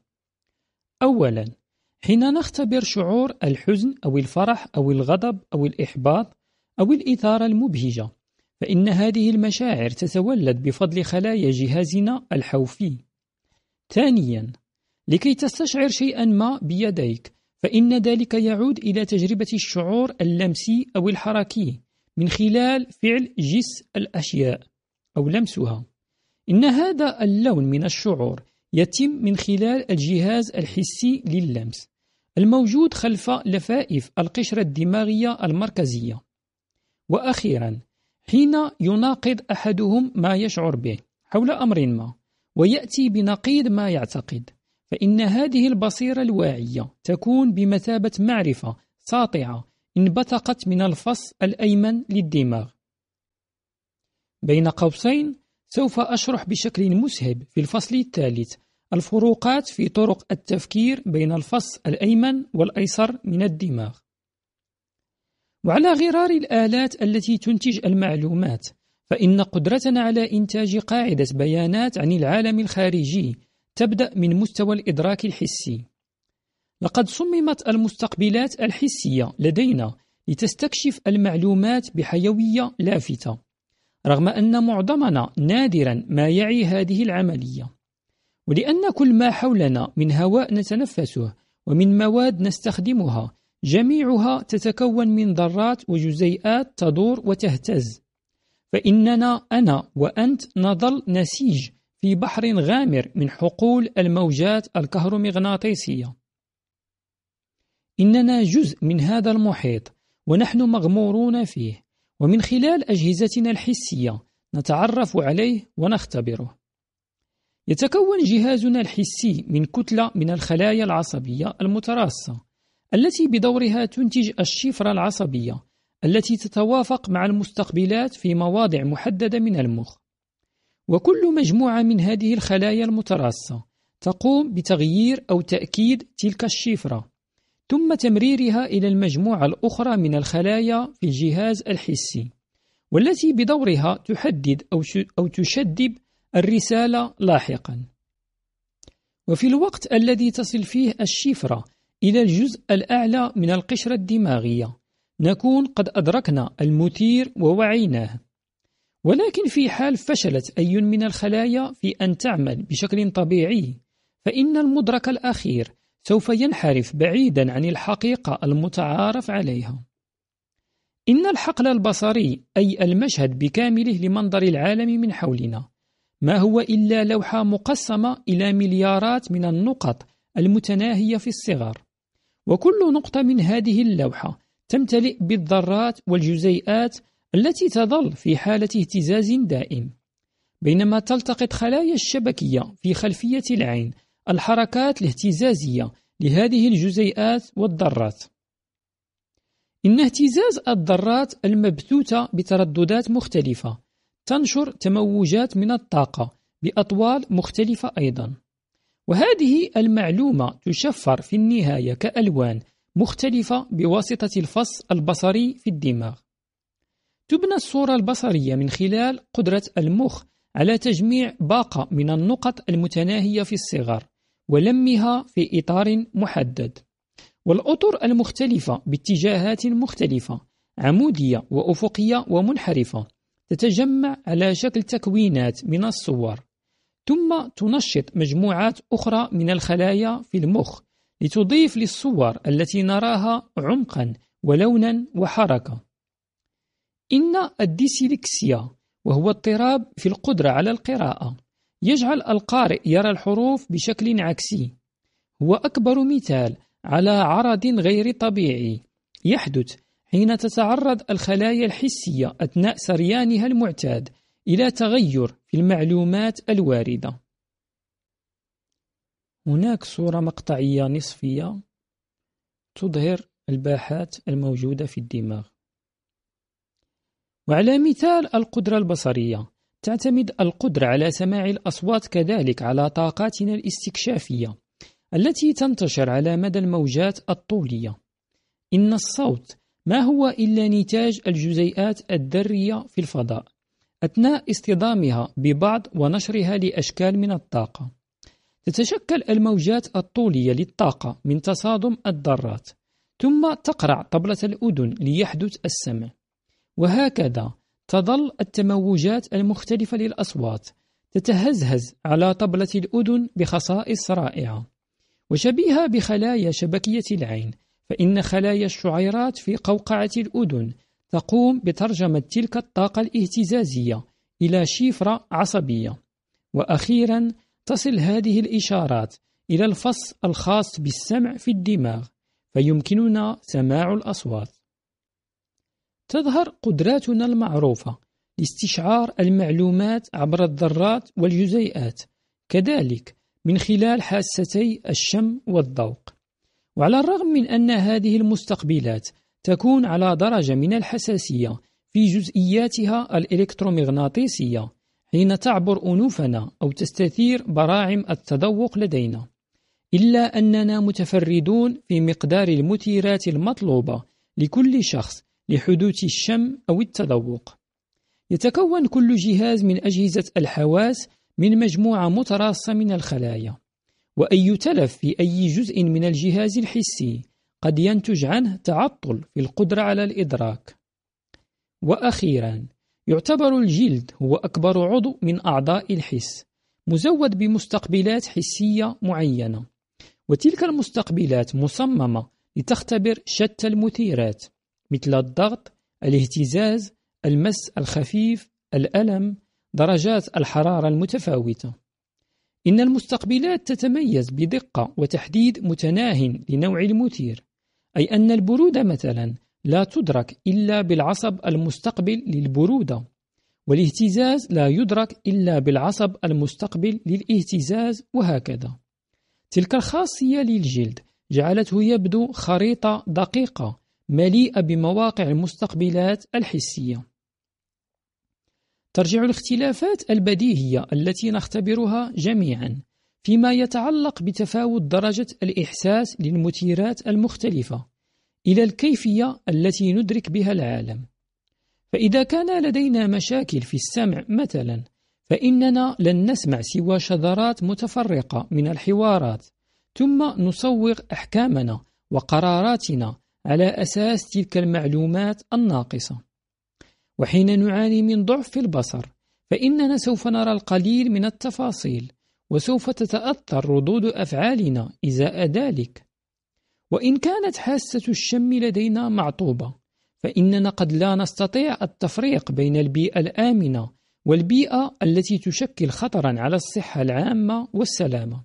A: أولا حين نختبر شعور الحزن أو الفرح أو الغضب أو الإحباط أو الإثارة المبهجة فإن هذه المشاعر تتولد بفضل خلايا جهازنا الحوفي. ثانيا لكي تستشعر شيئا ما بيديك فإن ذلك يعود إلى تجربة الشعور اللمسي أو الحركي من خلال فعل جس الأشياء. أو لمسها. إن هذا اللون من الشعور يتم من خلال الجهاز الحسي لللمس الموجود خلف لفائف القشرة الدماغية المركزية. وأخيرا حين يناقض أحدهم ما يشعر به حول أمر ما ويأتي بنقيض ما يعتقد فإن هذه البصيرة الواعية تكون بمثابة معرفة ساطعة انبثقت من الفص الأيمن للدماغ. بين قوسين سوف أشرح بشكل مسهب في الفصل الثالث. الفروقات في طرق التفكير بين الفص الأيمن والأيسر من الدماغ. وعلى غرار الآلات التي تنتج المعلومات فإن قدرتنا على إنتاج قاعدة بيانات عن العالم الخارجي تبدأ من مستوى الإدراك الحسي. لقد صممت المستقبلات الحسية لدينا لتستكشف المعلومات بحيوية لافتة. رغم أن معظمنا نادرا ما يعي هذه العملية. ولأن كل ما حولنا من هواء نتنفسه ومن مواد نستخدمها جميعها تتكون من ذرات وجزيئات تدور وتهتز. فإننا أنا وأنت نظل نسيج في بحر غامر من حقول الموجات الكهرومغناطيسية. إننا جزء من هذا المحيط ونحن مغمورون فيه. ومن خلال أجهزتنا الحسية نتعرف عليه ونختبره. يتكون جهازنا الحسي من كتلة من الخلايا العصبية المتراصة التي بدورها تنتج الشفرة العصبية التي تتوافق مع المستقبلات في مواضع محددة من المخ. وكل مجموعة من هذه الخلايا المتراصة تقوم بتغيير أو تأكيد تلك الشفرة. ثم تمريرها إلى المجموعة الأخرى من الخلايا في الجهاز الحسي والتي بدورها تحدد أو تشدد الرسالة لاحقا. وفي الوقت الذي تصل فيه الشفرة إلى الجزء الأعلى من القشرة الدماغية نكون قد أدركنا المثير ووعيناه. ولكن في حال فشلت أي من الخلايا في أن تعمل بشكل طبيعي فإن المدرك الأخير سوف ينحرف بعيدا عن الحقيقة المتعارف عليها. إن الحقل البصري أي المشهد بكامله لمنظر العالم من حولنا ما هو إلا لوحة مقسمة إلى مليارات من النقط المتناهية في الصغر. وكل نقطة من هذه اللوحة تمتلئ بالذرات والجزيئات التي تظل في حالة اهتزاز دائم بينما تلتقط خلايا الشبكية في خلفية العين الحركات الاهتزازية لهذه الجزيئات والذرات. إن اهتزاز الذرات المبثوثة بترددات مختلفة تنشر تموجات من الطاقة بأطوال مختلفة أيضا. وهذه المعلومة تشفر في النهاية كألوان مختلفة بواسطة الفص البصري في الدماغ. تبنى الصورة البصرية من خلال قدرة المخ على تجميع باقة من النقط المتناهية في الصغر ولمها في إطار محدد. والأطر المختلفة باتجاهات مختلفة عمودية وأفقية ومنحرفة تتجمع على شكل تكوينات من الصور. ثم تنشط مجموعات أخرى من الخلايا في المخ لتضيف للصور التي نراها عمقا ولونا وحركة. إن الديسيلكسيا وهو اضطراب في القدرة على القراءة يجعل القارئ يرى الحروف بشكل عكسي. هو أكبر مثال على عرض غير طبيعي. يحدث حين تتعرض الخلايا الحسية أثناء سريانها المعتاد إلى تغير في المعلومات الواردة. هناك صورة مقطعية نصفية تظهر الباحات الموجودة في الدماغ. وعلى مثال القدرة البصرية تعتمد القدرة على سماع الأصوات كذلك على طاقاتنا الاستكشافية التي تنتشر على مدى الموجات الطولية. إن الصوت ما هو إلا نتاج الجزيئات الذرية في الفضاء أثناء اصطدامها ببعض ونشرها لأشكال من الطاقة. تتشكل الموجات الطولية للطاقة من تصادم الذرات ثم تقرع طبلة الأذن ليحدث السمع. وهكذا تظل التموجات المختلفة للأصوات تتهزهز على طبلة الأذن بخصائص رائعة. وشبيهة بخلايا شبكية العين فإن خلايا الشعيرات في قوقعة الأذن تقوم بترجمة تلك الطاقة الاهتزازية إلى شفرة عصبية. وأخيرا تصل هذه الإشارات إلى الفص الخاص بالسمع في الدماغ فيمكننا سماع الأصوات. تظهر قدراتنا المعروفة لاستشعار المعلومات عبر الذرات والجزيئات كذلك من خلال حاستي الشم والذوق وعلى الرغم من أن هذه المستقبلات تكون على درجة من الحساسية في جزئياتها الإلكترومغناطيسية حين تعبر أنوفنا أو تستثير براعم التذوق لدينا إلا أننا متفردون في مقدار المثيرات المطلوبة لكل شخص لحدوث الشم أو التذوق. يتكون كل جهاز من أجهزة الحواس من مجموعة متراصة من الخلايا وأي تلف في أي جزء من الجهاز الحسي قد ينتج عنه تعطل في القدرة على الإدراك. وأخيرا يعتبر الجلد هو أكبر عضو من أعضاء الحس مزود بمستقبلات حسية معينة. وتلك المستقبلات مصممة لتختبر شتى المثيرات. مثل الضغط الاهتزاز المس الخفيف الألم درجات الحرارة المتفاوتة. إن المستقبلات تتميز بدقة وتحديد متناه لنوع المثير أي أن البرودة مثلا لا تدرك إلا بالعصب المستقبل للبرودة والاهتزاز لا يدرك إلا بالعصب المستقبل للاهتزاز وهكذا. تلك الخاصية للجلد جعلته يبدو خريطة دقيقة مليئة بمواقع المستقبلات الحسية. ترجع الاختلافات البديهية التي نختبرها جميعا فيما يتعلق بتفاوت درجة الإحساس للمثيرات المختلفة إلى الكيفية التي ندرك بها العالم. فإذا كان لدينا مشاكل في السمع مثلا فإننا لن نسمع سوى شذرات متفرقة من الحوارات ثم نصوغ أحكامنا وقراراتنا على أساس تلك المعلومات الناقصة. وحين نعاني من ضعف في البصر فإننا سوف نرى القليل من التفاصيل وسوف تتأثر ردود أفعالنا إزاء ذلك. وإن كانت حاسة الشم لدينا معطوبة فإننا قد لا نستطيع التفريق بين البيئة الآمنة والبيئة التي تشكل خطرا على الصحة العامة والسلامة.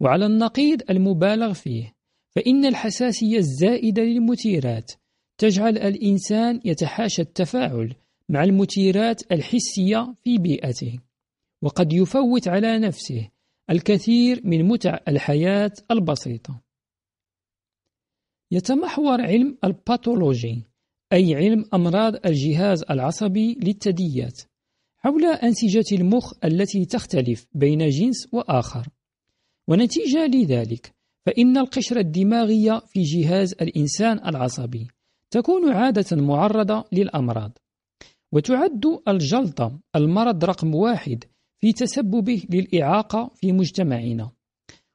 A: وعلى النقيض المبالغ فيه فإن الحساسية الزائدة للمثيرات تجعل الإنسان يتحاشى التفاعل مع المثيرات الحسية في بيئته وقد يفوت على نفسه الكثير من متع الحياة البسيطة. يتمحور علم الباثولوجي أي علم أمراض الجهاز العصبي للثدييات حول أنسجة المخ التي تختلف بين جنس وآخر. ونتيجة لذلك فإن القشرة الدماغية في جهاز الإنسان العصبي تكون عادة معرضة للأمراض وتعد الجلطة المرض رقم واحد في تسببه للإعاقة في مجتمعنا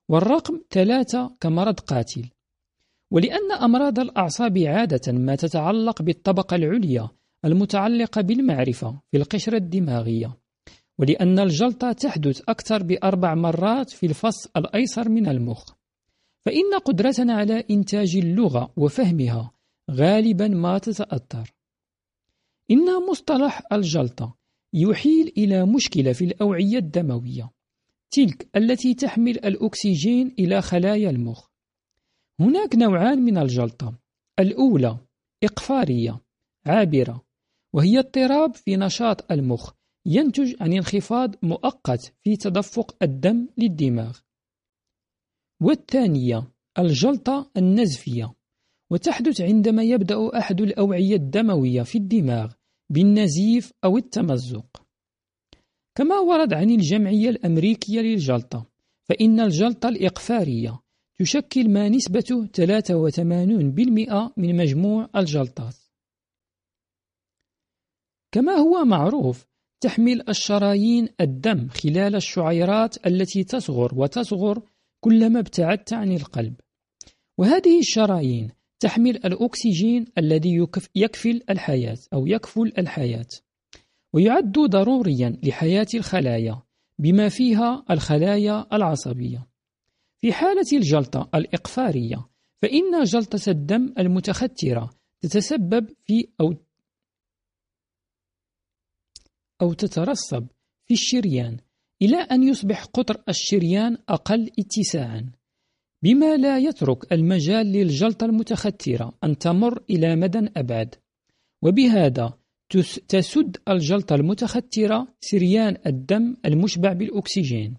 A: والرقم ثلاثة كمرض قاتل. ولأن أمراض الأعصاب عادة ما تتعلق بالطبقة العليا المتعلقة بالمعرفة في القشرة الدماغية ولأن الجلطة تحدث أكثر بأربع مرات في الفص الأيسر من المخ. فإن قدرتنا على إنتاج اللغة وفهمها غالبا ما تتأثر. إن مصطلح الجلطة يحيل إلى مشكلة في الأوعية الدموية تلك التي تحمل الأكسجين إلى خلايا المخ. هناك نوعان من الجلطة الأولى إقفارية عابرة وهي اضطراب في نشاط المخ ينتج عن انخفاض مؤقت في تدفق الدم للدماغ. والثانية الجلطة النزفية. وتحدث عندما يبدأ أحد الأوعية الدموية في الدماغ بالنزيف أو التمزق. كما ورد عن الجمعية الأمريكية للجلطة فإن الجلطة الإقفارية تشكل ما نسبته 83% من مجموع الجلطات. كما هو معروف تحمل الشرايين الدم خلال الشعيرات التي تصغر وتصغر كلما ابتعدت عن القلب. وهذه الشرايين تحمل الأكسجين الذي يكفل الحياة أو يكفل الحياة. ويعد ضروريا لحياة الخلايا بما فيها الخلايا العصبية. في حالة الجلطة الإقفارية فإن جلطة الدم المتخترة تتسبب في أو أو تترسب في الشريان إلى أن يصبح قطر الشريان أقل اتساعا بما لا يترك المجال للجلطة المتخترة أن تمر إلى مدى أبعد. وبهذا تسد الجلطة المتخترة سريان الدم المشبع بالأكسجين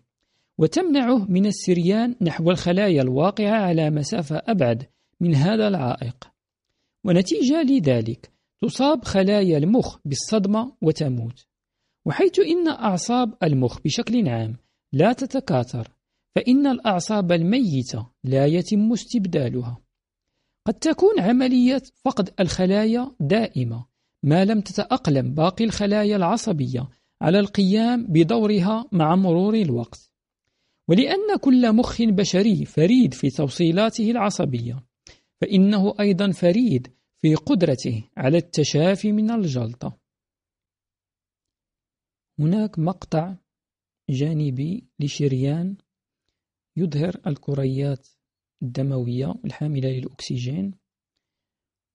A: وتمنعه من السريان نحو الخلايا الواقعة على مسافة أبعد من هذا العائق. ونتيجة لذلك تصاب خلايا المخ بالصدمة وتموت. وحيث إن أعصاب المخ بشكل عام لا تتكاثر فإن الأعصاب الميتة لا يتم استبدالها. قد تكون عملية فقد الخلايا دائمة ما لم تتأقلم باقي الخلايا العصبية على القيام بدورها مع مرور الوقت. ولأن كل مخ بشري فريد في توصيلاته العصبية فإنه أيضا فريد في قدرته على التشافي من الجلطة. هناك مقطع جانبي لشريان يظهر الكريات الدموية الحاملة للأكسجين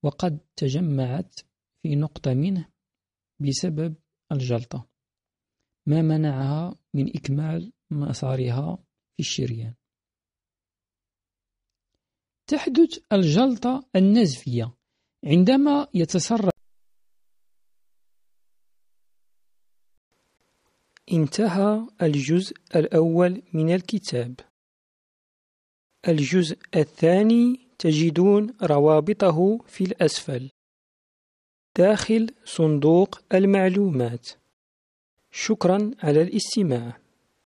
A: وقد تجمعت في نقطة منه بسبب الجلطة ما منعها من إكمال مسارها في الشريان. تحدث الجلطة النزفية عندما يتسرب انتهى الجزء الأول من الكتاب. الجزء الثاني تجدون روابطه في الأسفل. داخل صندوق المعلومات. شكرا على الاستماع.